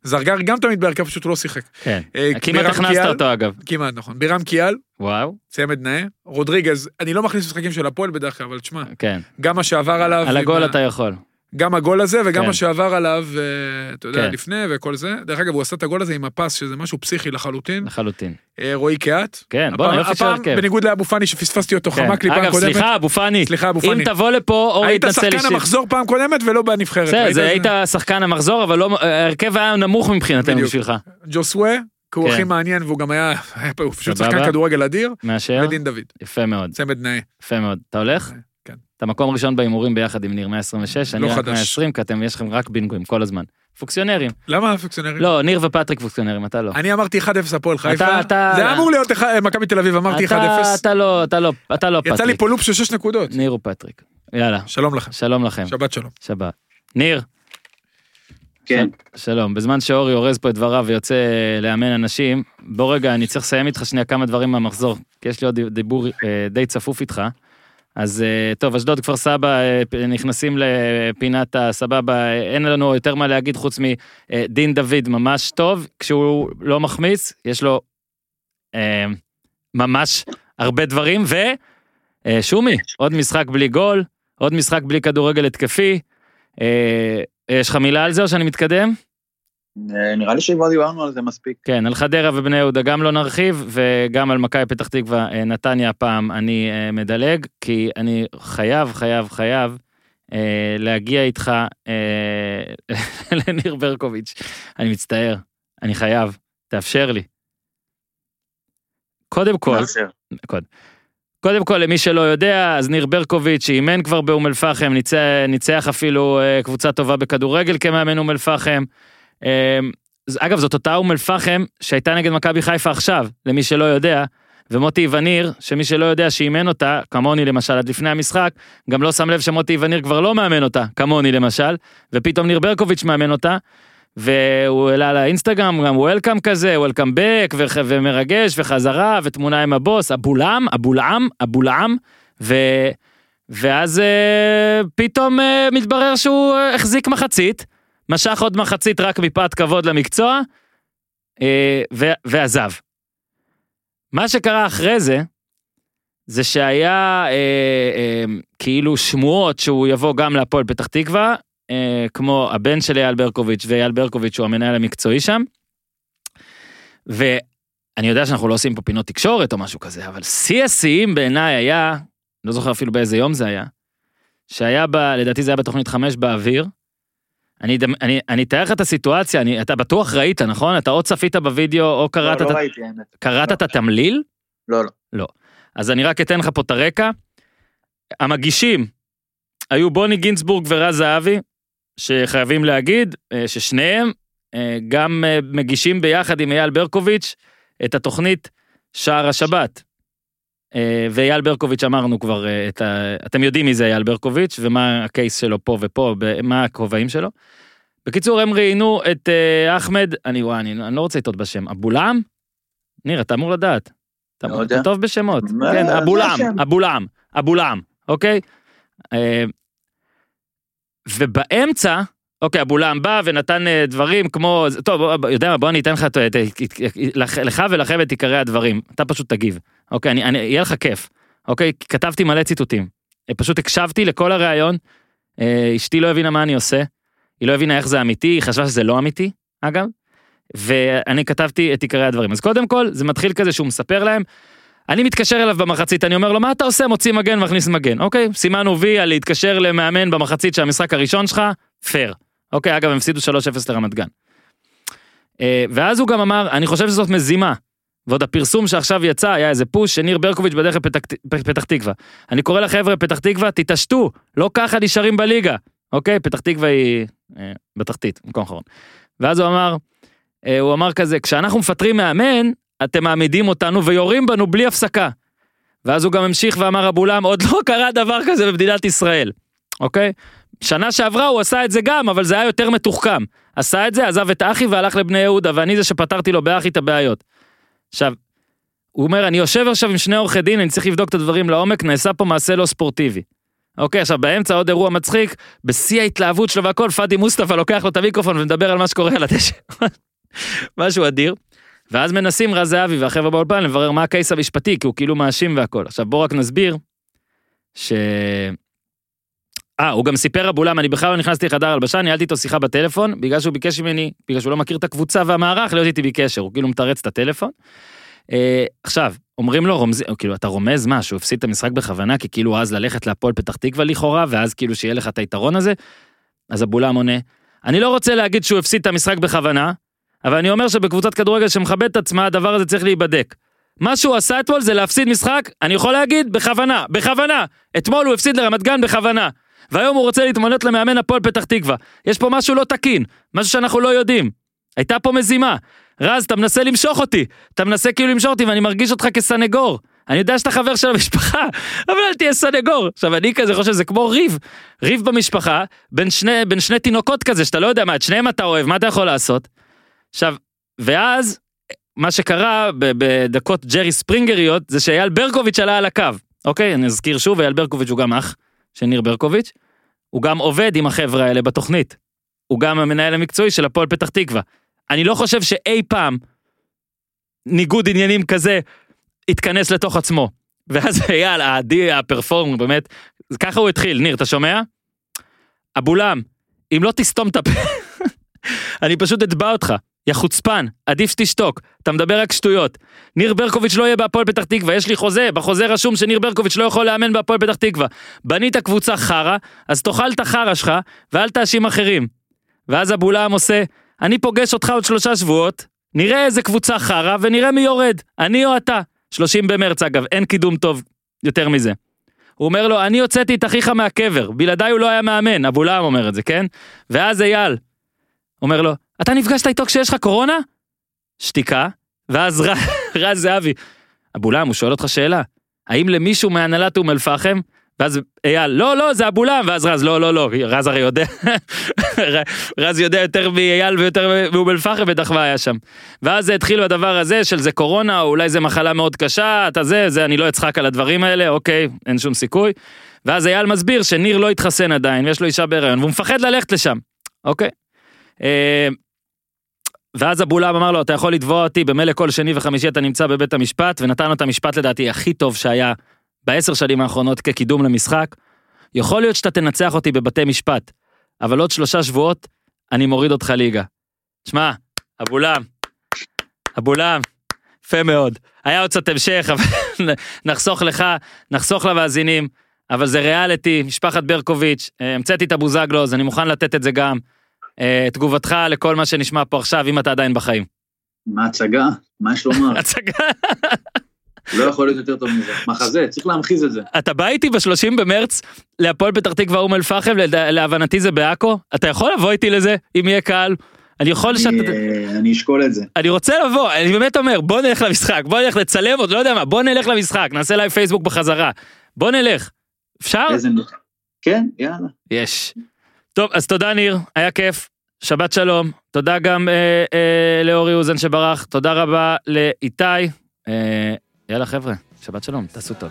זרגרי גם תמיד בהרכב, פשוט הוא לא שיחק. כן. אה, כמעט בירם הכנסת אותו אגב. כמעט, נכון. בירם קיאל, וואו. צמד נאה, רודריגז, אני לא מכניס משחקים של הפועל בדרך כלל, אבל תשמע, כן. גם מה שעבר עליו, על הגול אתה יכול. גם הגול הזה וגם כן. מה שעבר עליו, אה, אתה יודע, כן. לפני וכל זה. דרך אגב, הוא עשה את הגול הזה עם הפס, שזה משהו פסיכי לחלוטין. לחלוטין. אה, רועי קהת. כן, בוא, הפעם- יופי של הפעם, הרכב. בניגוד לאבו פאני שפספסתי אותו, כן. חמק לי פעם אגב, קודמת. סליחה, אבו פאני. סליחה, אבו אם פאני. תבוא לפה, אורי היית יתנצל שחקן אישית. המחזור פעם קודמת ולא בנבחרת. בסדר, זה היית שחקן המחזור, אבל לא, ההרכב היה נמוך מבחינתנו. בשבילך. ג'וסווה, כי הוא כן. הכי מעניין והוא גם היה, הוא פשוט. שחקן כדורגל אדיר, מאשר? ודין דוד, יפה מאוד, צמד נאה. יפה מאוד. אתה הולך? אתה מקום ראשון בהימורים ביחד עם ניר 126, אני לא רק חדש. 120, כי אתם, יש לכם רק בינגויים כל הזמן. פוקסיונרים. למה הפקציונרים? לא, ניר ופטריק פוקסיונרים, אתה לא. אני אמרתי 1-0 הפועל חיפה. אתה- זה היה אמור להיות מכבי תל אביב, אמרתי 1-0. אתה- אתה לא, אתה לא, אתה לא יצא לי פטריק. פה לופ של 6 נקודות. ניר ופטריק. יאללה, שלום לכם. שלום לכם. שבת שלום. שבת. ניר, כן. שלום. בזמן שאורי אורז פה את דבריו ויוצא לאמן אנשים, בוא רגע, אני צריך לסיים איתך שנייה כמה דברים מהמחזור, כי יש לי עוד דיבור אה, די צפוף איתך. אז אה, טוב, אשדוד, כפר סבא, אה, נכנסים לפינת הסבבה, אה, אין לנו יותר מה להגיד חוץ מדין דוד ממש טוב, כשהוא לא מחמיץ, יש לו אה, ממש הרבה דברים, ושומי, עוד משחק בלי גול, עוד משחק בלי כדורגל התקפי. אה, יש לך מילה על זה או שאני מתקדם? אה, נראה לי שכבר דיברנו על זה מספיק. כן, על חדרה ובני יהודה גם לא נרחיב, וגם על מכבי פתח תקווה, אה, נתניה הפעם אני אה, מדלג, כי אני חייב, חייב, חייב להגיע איתך לניר ברקוביץ'. אני מצטער, אני חייב, תאפשר לי. קודם כל. קודם. קודם כל, למי שלא יודע, אז ניר ברקוביץ' שאימן כבר באום אל-פחם, ניצח, ניצח אפילו קבוצה טובה בכדורגל כמאמן אום אל-פחם. ז- אגב, זאת אותה אום אל-פחם שהייתה נגד מכבי חיפה עכשיו, למי שלא יודע, ומוטי וניר, שמי שלא יודע שאימן אותה, כמוני למשל, עד לפני המשחק, גם לא שם לב שמוטי וניר כבר לא מאמן אותה, כמוני למשל, ופתאום ניר ברקוביץ' מאמן אותה, והוא העלה לאינסטגרם גם וולקאם כזה, וולקאם בק, וח- ומרגש, וחזרה, ותמונה עם הבוס, אבולעם, אבולעם, אבולעם, ו... ואז אה, פתאום אה, מתברר שהוא אה, החזיק מחצית, משך עוד מחצית רק מפאת כבוד למקצוע, אה, ו- ועזב. מה שקרה אחרי זה, זה שהיה אה, אה, כאילו שמועות שהוא יבוא גם להפועל פתח תקווה, אה, כמו הבן של אייל ברקוביץ' ואייל ברקוביץ' הוא המנהל המקצועי שם. ואני יודע שאנחנו לא עושים פה פינות תקשורת או משהו כזה, אבל שיא השיאים בעיניי היה, לא זוכר אפילו באיזה יום זה היה, שהיה ב... לדעתי זה היה בתוכנית חמש באוויר. אני, אני, אני אתאר לך את הסיטואציה, אני, אתה בטוח ראית, נכון? אתה או צפית בווידאו או קראת, לא, את, לא ראיתי, האמת. קראת לא. את התמליל? לא, לא. אז אני רק אתן לך פה את הרקע. המגישים היו בוני גינצבורג ורז זהבי, שחייבים להגיד אה, ששניהם אה, גם אה, מגישים ביחד עם אייל ברקוביץ' את התוכנית שער השבת. אה, ואייל ברקוביץ' אמרנו כבר אה, את ה... אתם יודעים מי זה אייל ברקוביץ' ומה הקייס שלו פה ופה, מה הכובעים שלו. בקיצור הם ראיינו את אה, אחמד, אני וואי, אני, אני לא רוצה לטעות בשם, אבולעם? ניר, אתה אמור לדעת. אתה, לא אתה. טוב בשמות. מה, כן, אבולעם. אבולעם, אבולעם, אוקיי? אה, ובאמצע, אוקיי, אבולעם בא ונתן אה, דברים כמו, טוב, יודע מה, בוא אני אתן לך, לך- ולכם את עיקרי הדברים, אתה פשוט תגיב, אוקיי, אני, אני, יהיה לך כיף, אוקיי, כתבתי מלא ציטוטים, אה, פשוט הקשבתי לכל הראיון, אה, אשתי לא הבינה מה אני עושה, היא לא הבינה איך זה אמיתי, היא חשבה שזה לא אמיתי, אגב, ואני כתבתי את עיקרי הדברים. אז קודם כל, זה מתחיל כזה שהוא מספר להם, אני מתקשר אליו במחצית, אני אומר לו, מה אתה עושה? מוציא מגן, מכניס מגן. אוקיי, סימנו וי על להתקשר למאמן במחצית של המשחק הראשון שלך, פייר. אוקיי, אגב, הם הפסידו 3-0 לרמת גן. אה, ואז הוא גם אמר, אני חושב שזאת מזימה. ועוד הפרסום שעכשיו יצא היה איזה פוש שניר ברקוביץ' בדרך לפתח פתח תקווה. אני קורא לחבר'ה פתח תקווה, תתעשתו, לא ככה נשארים בליגה. אוקיי, פתח תקווה היא אה, בתחתית, מקום אחרון. ואז הוא אמר, אה, הוא אמר כזה, כשאנחנו מפטרים מאמן, אתם מעמידים אותנו ויורים בנו בלי הפסקה. ואז הוא גם המשיך ואמר אבולם, עוד לא קרה דבר כזה במדינת ישראל, אוקיי? שנה שעברה הוא עשה את זה גם, אבל זה היה יותר מתוחכם. עשה את זה, עזב את אחי והלך לבני יהודה, ואני זה שפתרתי לו באחי את הבעיות. עכשיו, הוא אומר, אני יושב עכשיו עם שני עורכי דין, אני צריך לבדוק את הדברים לעומק, נעשה פה מעשה לא ספורטיבי. אוקיי, עכשיו באמצע עוד אירוע מצחיק, בשיא ההתלהבות שלו והכל, פאדי מוסטפא לוקח לו את המיקרופון ומדבר על מה שקורה על הדשא. משהו אדיר. ואז מנסים רז זהבי והחבר'ה באולפן לברר מה הקייס המשפטי, כי הוא כאילו מאשים והכל. עכשיו בוא רק נסביר, ש... אה, הוא גם סיפר אבולם, אני בכלל לא נכנסתי לחדר הלבשה, ניהלתי איתו שיחה בטלפון, בגלל שהוא ביקש ממני, בגלל שהוא לא מכיר את הקבוצה והמערך, להיות איתי בקשר, הוא כאילו מתרץ את הטלפון. אה, עכשיו, אומרים לו, רומז... כאילו, אתה רומז מה, שהוא הפסיד את המשחק בכוונה, כי כאילו אז ללכת להפועל פתח תקווה לכאורה, ואז כאילו שיהיה לך את היתרון הזה? אז אבולם עונה, אני לא רוצה להגיד שהוא הפסיד את המשחק בכוונה, אבל אני אומר שבקבוצת כדורגל שמכבדת את עצמה, הדבר הזה צריך להיבדק. מה שהוא עשה אתמול זה להפסיד משחק, אני יכול להגיד, בכוונה, בכוונה. אתמול הוא הפסיד לרמת גן בכוונה. והיום הוא רוצה להתמנות למאמן הפועל פתח תקווה. יש פה משהו לא תקין, משהו שאנחנו לא יודעים. הייתה פה מזימה. רז, אתה מנסה למשוך אותי. אתה מנסה כאילו למשוך אותי ואני מרגיש אותך כסנגור. אני יודע שאתה חבר של המשפחה, אבל אל תהיה סנגור. עכשיו, אני כזה חושב שזה כמו ריב. ריב במשפחה, בין שני, בין שני תינוקות כזה, שאתה לא יודע מה, את שניהם אתה אוהב, מה אתה יכול לעשות? עכשיו, ואז, מה שקרה בדקות ג'רי ספרינגריות, זה שאייל ברקוביץ' עלה על הקו. אוקיי, אני אזכיר שוב, אייל ברקוביץ' הוא גם אח של ניר ברקוביץ'. הוא גם עובד עם החבר'ה האלה בתוכנית. הוא גם המנהל המקצועי של הפועל פתח תקווה. אני לא חושב שאי פעם ניגוד עניינים כזה התכנס לתוך עצמו. ואז אייל, העדי, הפרפורם, באמת, ככה הוא התחיל. ניר, אתה שומע? אבולם, אם לא תסתום את הפה, אני פשוט אתבע אותך. יא חוצפן, עדיף שתשתוק, אתה מדבר רק שטויות. ניר ברקוביץ' לא יהיה בהפועל פתח תקווה, יש לי חוזה, בחוזה רשום שניר ברקוביץ' לא יכול לאמן בהפועל פתח תקווה. בנית קבוצה חרא, אז תאכל את החרא שלך, ואל תאשים אחרים. ואז אבולעם עושה, אני פוגש אותך עוד שלושה שבועות, נראה איזה קבוצה חרא, ונראה מי יורד, אני או אתה. 30 במרץ אגב, אין קידום טוב יותר מזה. הוא אומר לו, אני הוצאתי את אחיך מהקבר, בלעדיי הוא לא היה מאמן, אבולעם אומר את זה, כן? ואז אייל אומר לו, אתה נפגשת איתו כשיש לך קורונה? שתיקה, ואז ר- רז זהבי, אבולם, הוא שואל אותך שאלה, האם למישהו מהנהלת אום אל-פחם, ואז אייל, לא, לא, זה אבולם, ואז רז, לא, לא, לא, רז הרי יודע, רז יודע יותר מאייל ויותר מאום אל-פחם, בטח מה היה שם. ואז זה התחיל בדבר הזה של זה קורונה, או אולי זה מחלה מאוד קשה, אתה זה, זה, אני לא אצחק על הדברים האלה, אוקיי, אין שום סיכוי. ואז אייל מסביר שניר לא התחסן עדיין, ויש לו אישה בהיריון, והוא מפחד ללכת לשם, אוקיי? ואז אבולאב אמר לו, אתה יכול לתבוע אותי, במילא כל שני וחמישי אתה נמצא בבית המשפט, ונתן לו את המשפט לדעתי הכי טוב שהיה בעשר שנים האחרונות כקידום למשחק. יכול להיות שאתה תנצח אותי בבתי משפט, אבל עוד שלושה שבועות אני מוריד אותך ליגה. שמע, אבולאם, אבולאם, יפה מאוד. היה עוד קצת המשך, אבל נחסוך לך, נחסוך למאזינים, אבל זה ריאליטי, משפחת ברקוביץ', אה, המצאתי את הבוזגלו, אז אני מוכן לתת את זה גם. אה, תגובתך לכל מה שנשמע פה עכשיו, אם אתה עדיין בחיים. מה הצגה? מה יש לומר? הצגה. לא יכול להיות יותר טוב מזה. מחזה, צריך להמחיז את זה. אתה בא איתי ב-30 במרץ להפועל פתח תקווה אום אל-פחם, להבנתי זה בעכו, אתה יכול לבוא איתי לזה, אם יהיה קהל? אני יכול. אני, אה, אני אשקול את זה. אני רוצה לבוא, אני באמת אומר, בוא נלך למשחק, בוא נלך לצלם עוד, לא יודע מה, בוא נלך למשחק, נעשה לייב פייסבוק בחזרה. בוא נלך. אפשר? כן, יאללה. יש. טוב, אז תודה ניר, היה כיף. שבת שלום. תודה גם אה, אה, לאורי אוזן שברח, תודה רבה לאיתי. אה, יאללה חבר'ה, שבת שלום, תעשו טוב.